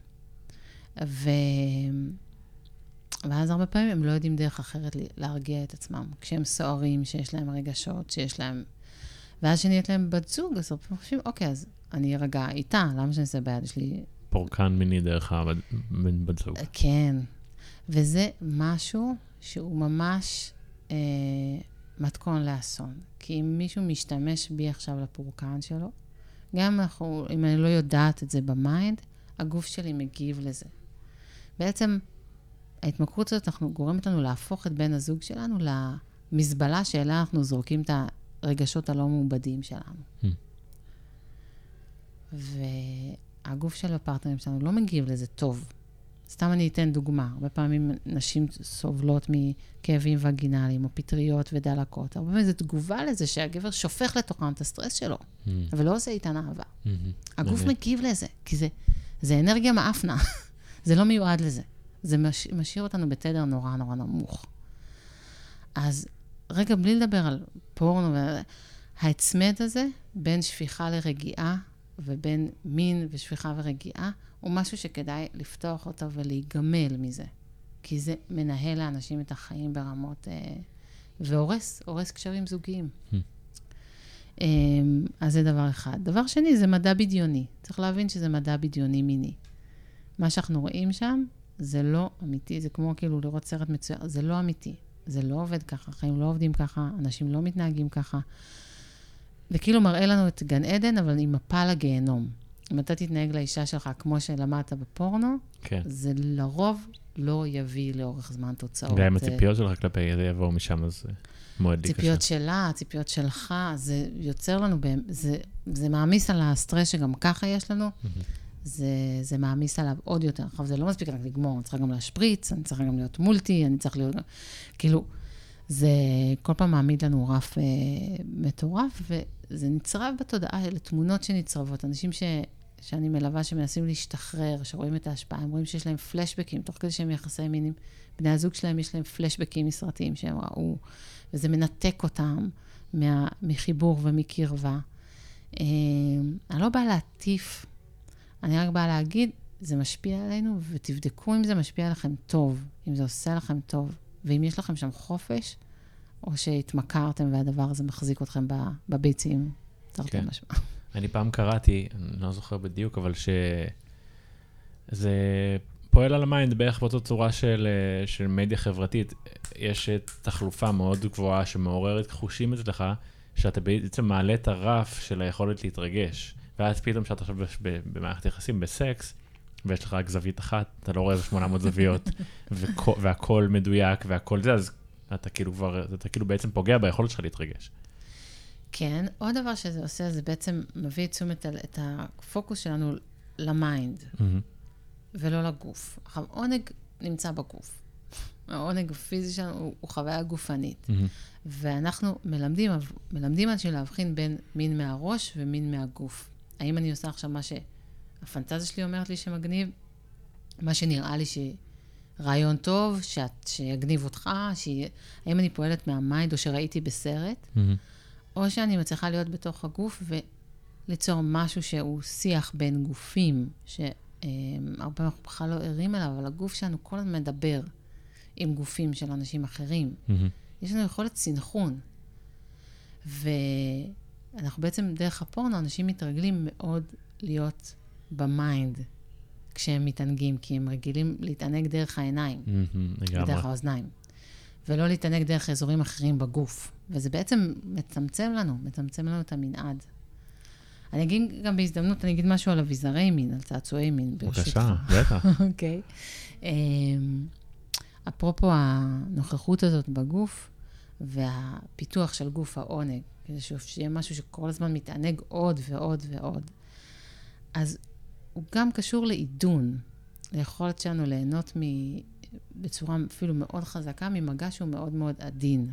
ו... ואז הרבה פעמים הם לא יודעים דרך אחרת להרגיע את עצמם. כשהם סוערים, שיש להם רגשות, שיש להם... ואז כשנהיית להם בת זוג, אז הרבה פעמים חושבים, אוקיי, אז אני ארגע איתה, למה שאני אעשה ביד? יש לי... פורקן מיני דרך הבת זוג. כן. וזה משהו שהוא ממש אה, מתכון לאסון. כי אם מישהו משתמש בי עכשיו לפורקן שלו, גם אנחנו, אם אני לא יודעת את זה ב mind, הגוף שלי מגיב לזה. בעצם, ההתמכרות הזאת אנחנו גורמת לנו להפוך את בן הזוג שלנו למזבלה שאליה אנחנו זורקים את הרגשות הלא מעובדים שלנו. Hmm. והגוף של הפרטנרים שלנו לא מגיב לזה טוב. סתם אני אתן דוגמה. הרבה פעמים נשים סובלות מכאבים וגינליים, או פטריות ודלקות. הרבה פעמים זו תגובה לזה שהגבר שופך לתוכם את הסטרס שלו, mm. ולא עושה איתן אהבה. Mm-hmm. הגוף מגיב לזה, כי זה, זה אנרגיה מאפנה. זה לא מיועד לזה. זה מש, משאיר אותנו בתדר נורא נורא נמוך. אז רגע, בלי לדבר על פורנו, ההצמד הזה בין שפיכה לרגיעה ובין מין ושפיכה ורגיעה, הוא משהו שכדאי לפתוח אותו ולהיגמל מזה. כי זה מנהל לאנשים את החיים ברמות... אה, והורס, הורס קשרים זוגיים. Hmm. אה, אז זה דבר אחד. דבר שני, זה מדע בדיוני. צריך להבין שזה מדע בדיוני מיני. מה שאנחנו רואים שם, זה לא אמיתי, זה כמו כאילו לראות סרט מצוין, זה לא אמיתי. זה לא עובד ככה, חיים לא עובדים ככה, אנשים לא מתנהגים ככה. וכאילו מראה לנו את גן עדן, אבל עם מפה לגיהנום. אם אתה תתנהג לאישה שלך כמו שלמדת בפורנו, כן. זה לרוב לא יביא לאורך זמן תוצאות. גם הציפיות שלך כלפי זה יבואו משם, אז מועד לי קשה. ציפיות שלה, ציפיות שלך, זה יוצר לנו, זה, זה מעמיס על הסטרס שגם ככה יש לנו. זה, זה מעמיס עליו עוד יותר. עכשיו, זה לא מספיק רק לגמור, אני צריכה גם להשפריץ, אני צריכה גם להיות מולטי, אני צריכה להיות... כאילו, זה כל פעם מעמיד לנו רף אה, מטורף, וזה נצרב בתודעה, אלה תמונות שנצרבות. אנשים ש, שאני מלווה שמנסים להשתחרר, שרואים את ההשפעה, הם רואים שיש להם פלשבקים, תוך כדי שהם יחסי מינים. בני הזוג שלהם יש להם פלשבקים מסרטיים שהם ראו, וזה מנתק אותם מה, מחיבור ומקרבה. אה, אני לא באה להטיף, אני רק באה להגיד, זה משפיע עלינו, ותבדקו אם זה משפיע עליכם טוב, אם זה עושה לכם טוב, ואם יש לכם שם חופש, או שהתמכרתם והדבר הזה מחזיק אתכם בביצים, תרתי כן. משמע. אני פעם קראתי, אני לא זוכר בדיוק, אבל שזה פועל על ה mind בערך באותה צורה של, של מדיה חברתית. יש תחלופה מאוד גבוהה שמעוררת חושים אצלך, שאתה בעצם מעלה את הרף של היכולת להתרגש. ואז פתאום כשאתה עכשיו במערכת יחסים, בסקס, ויש לך רק זווית אחת, אתה לא רואה איזה 800 זוויות, והכל מדויק והכל זה, אז אתה כאילו כבר, אתה כאילו בעצם פוגע ביכולת שלך להתרגש. כן, עוד דבר שזה עושה, זה בעצם מביא את תשומת, את הפוקוס שלנו ל mind, mm-hmm. ולא לגוף. עכשיו, עונג נמצא בגוף. העונג הפיזי שלנו הוא, הוא חוויה גופנית. Mm-hmm. ואנחנו מלמדים, מלמדים אנשים להבחין בין מין מהראש ומין מהגוף. האם אני עושה עכשיו מה שהפנטזיה שלי אומרת לי שמגניב, מה שנראה לי שרעיון טוב, שאת, שיגניב אותך, שיה, האם אני פועלת מה mind או שראיתי בסרט, mm-hmm. או שאני מצליחה להיות בתוך הגוף וליצור משהו שהוא שיח בין גופים, שהרבה פעמים אנחנו בכלל לא ערים אליו, אבל הגוף שלנו כל הזמן מדבר עם גופים של אנשים אחרים. Mm-hmm. יש לנו יכולת סינכרון. ואנחנו בעצם, דרך הפורנו, אנשים מתרגלים מאוד להיות ב mind כשהם מתענגים, כי הם רגילים להתענג דרך העיניים, mm-hmm, ודרך האוזניים, ולא להתענג דרך אזורים אחרים בגוף. וזה בעצם מצמצם לנו, מצמצם לנו את המנעד. אני אגיד גם בהזדמנות, אני אגיד משהו על אביזרי מין, על צעצועי מין, ברשותך. בבקשה, בטח. אוקיי. אמ, אפרופו הנוכחות הזאת בגוף והפיתוח של גוף העונג, כדי שיהיה משהו שכל הזמן מתענג עוד ועוד ועוד, אז הוא גם קשור לעידון, ליכולת שלנו ליהנות מ... בצורה אפילו מאוד חזקה ממגע שהוא מאוד מאוד עדין.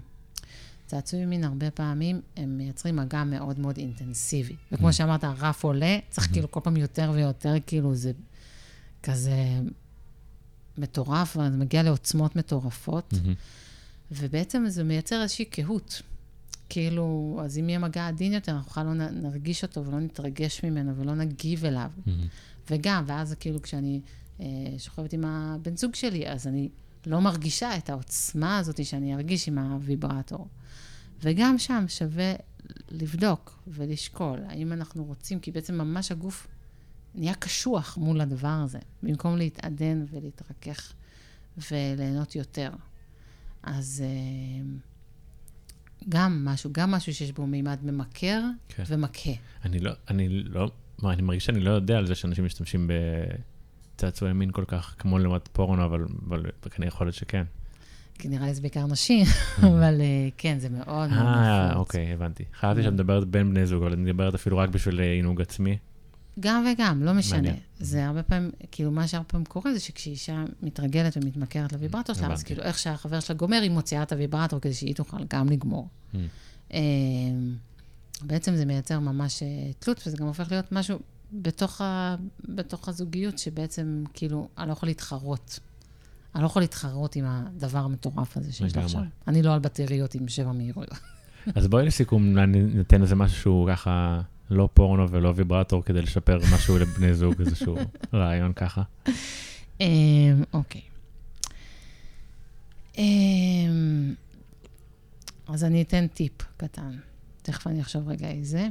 צעצועים מין הרבה פעמים, הם מייצרים מגע מאוד מאוד אינטנסיבי. וכמו mm. שאמרת, הרף עולה, צריך mm-hmm. כאילו כל פעם יותר ויותר, כאילו זה כזה מטורף, וזה מגיע לעוצמות מטורפות, mm-hmm. ובעצם זה מייצר איזושהי קהות. כאילו, אז אם יהיה מגע עדין יותר, אנחנו בכלל לא נרגיש אותו ולא נתרגש ממנו ולא נגיב אליו. וגם, ואז כאילו כשאני אה, שוכבת עם הבן זוג שלי, אז אני לא מרגישה את העוצמה הזאת שאני ארגיש עם הוויברטור. וגם שם שווה לבדוק ולשקול האם אנחנו רוצים, כי בעצם ממש הגוף נהיה קשוח מול הדבר הזה, במקום להתעדן ולהתרכך וליהנות יותר. אז אה, גם משהו, גם משהו שיש בו מימד ממכר כן. ומכה. אני לא, אני לא, מה, אני מרגיש שאני לא יודע על זה שאנשים משתמשים בצעצועי מין כל כך, כמו לעומת פורנו, אבל, אבל כנראה יכול להיות שכן. כי נראה לי זה בעיקר נשים, אבל אה, כן, זה מאוד מאוד נפוץ. אה, אוקיי, הבנתי. חשבתי שאת מדברת בין בני זוג, אבל אני מדברת אפילו רק בשביל אה, עינוג עצמי. גם וגם, לא משנה. זה הרבה פעמים, כאילו, מה שהרבה פעמים קורה זה שכשאישה מתרגלת ומתמכרת לוויברטור שלה, אז כאילו, איך שהחבר שלה גומר, היא מוציאה את הוויברטור כדי שהיא תוכל גם לגמור. בעצם זה מייצר ממש אה, תלות, וזה גם הופך להיות משהו בתוך, ה, בתוך הזוגיות, שבעצם, כאילו, אני לא יכול להתחרות. אני לא יכול להתחרות עם הדבר המטורף הזה שיש לי עכשיו. אני לא על בטריות עם שבע מהירויות. אז בואי לסיכום, ניתן איזה משהו שהוא ככה... לא פורנו ולא ויברטור כדי לשפר משהו לבני זוג, איזשהו רעיון ככה? אמ, אוקיי. אמ, אז אני אתן טיפ קטן. תכף אני אחשוב רגע איזה.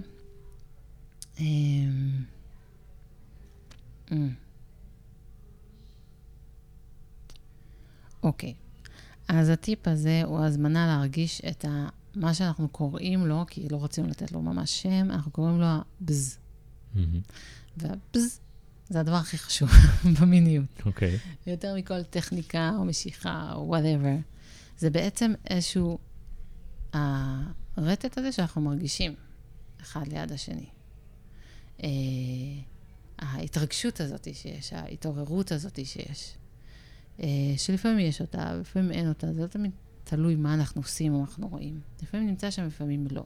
אמ, אוקיי. אז הטיפ הזה הוא הזמנה להרגיש את ה... מה שאנחנו קוראים לו, כי לא רצינו לתת לו ממש שם, אנחנו קוראים לו ה buzz. וה buzz זה הדבר הכי חשוב במיניות. אוקיי. Okay. יותר מכל טכניקה או משיכה או whatever. זה בעצם איזשהו, הרטט הזה שאנחנו מרגישים אחד ליד השני. אה, ההתרגשות הזאת שיש, ההתעוררות הזאת שיש, אה, שלפעמים יש אותה, לפעמים אין אותה, זה לא תמיד תלוי מה אנחנו עושים או מה אנחנו רואים. לפעמים נמצא שם, לפעמים לא.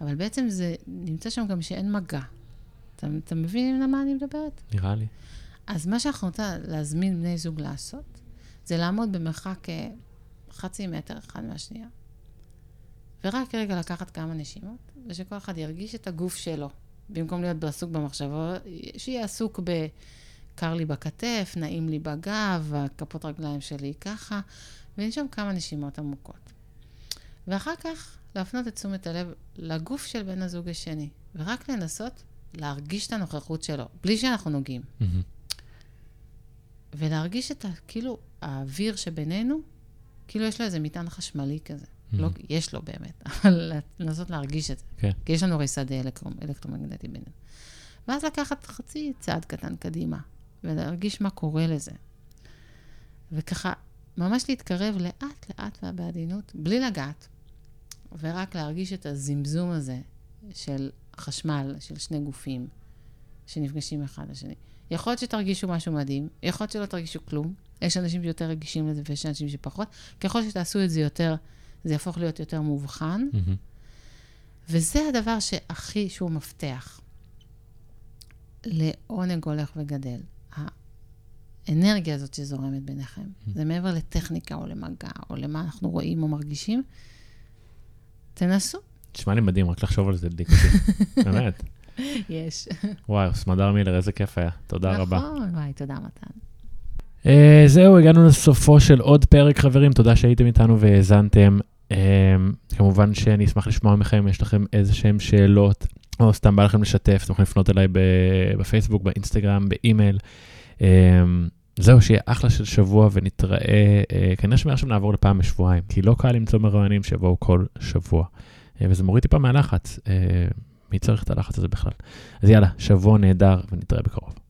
אבל בעצם זה נמצא שם גם שאין מגע. אתה, אתה מבין למה אני מדברת? נראה לי. אז מה שאנחנו רוצים להזמין בני זוג לעשות, זה לעמוד במרחק אה, חצי מטר אחד מהשנייה. ורק רגע לקחת כמה נשימות, ושכל אחד ירגיש את הגוף שלו. במקום להיות עסוק במחשבות, שיהיה עסוק ב... קר לי בכתף, נעים לי בגב, הכפות רגליים שלי ככה, ולנשום כמה נשימות עמוקות. ואחר כך להפנות את תשומת הלב לגוף של בן הזוג השני, ורק לנסות להרגיש את הנוכחות שלו, בלי שאנחנו נוגעים. Mm-hmm. ולהרגיש את ה... כאילו, האוויר שבינינו, כאילו יש לו איזה מטען חשמלי כזה. Mm-hmm. לא, יש לו באמת, אבל לנסות להרגיש את זה. כן. כי יש לנו הרי שדה אלקטרו, אלקטרומגנטי בינינו. ואז לקחת חצי צעד קטן קדימה, ולהרגיש מה קורה לזה. וככה, ממש להתקרב לאט-לאט ובעדינות, בלי לגעת, ורק להרגיש את הזמזום הזה של חשמל, של שני גופים שנפגשים אחד לשני. יכול להיות שתרגישו משהו מדהים, יכול להיות שלא תרגישו כלום, יש אנשים שיותר רגישים לזה ויש אנשים שפחות. ככל שתעשו את זה יותר, זה יהפוך להיות יותר מובחן. Mm-hmm. וזה הדבר שהכי, שהוא מפתח לעונג הולך וגדל. האנרגיה הזאת שזורמת ביניכם. Mm-hmm. זה מעבר לטכניקה או למגע או למה אנחנו רואים או מרגישים. תנסו. תשמע לי מדהים, רק לחשוב על זה דיקטי. באמת. יש. וואי, סמדר מילר, איזה כיף היה. תודה נכון, רבה. נכון, וואי, תודה מתן. Uh, זהו, הגענו לסופו של עוד פרק, חברים. תודה שהייתם איתנו והאזנתם. Uh, כמובן שאני אשמח לשמוע מכם, יש לכם איזה שהם שאלות, או סתם בא לכם לשתף, אתם יכולים לפנות אליי בפייסבוק, באינסטגרם, באימייל. Uh, זהו, שיהיה אחלה של שבוע ונתראה. Uh, כנראה שמעכשיו נעבור לפעם בשבועיים, כי לא קל למצוא מרואיינים שיבואו כל שבוע. Uh, וזה מוריד טיפה מהלחץ. Uh, מי צריך את הלחץ הזה בכלל? אז יאללה, שבוע נהדר ונתראה בקרוב.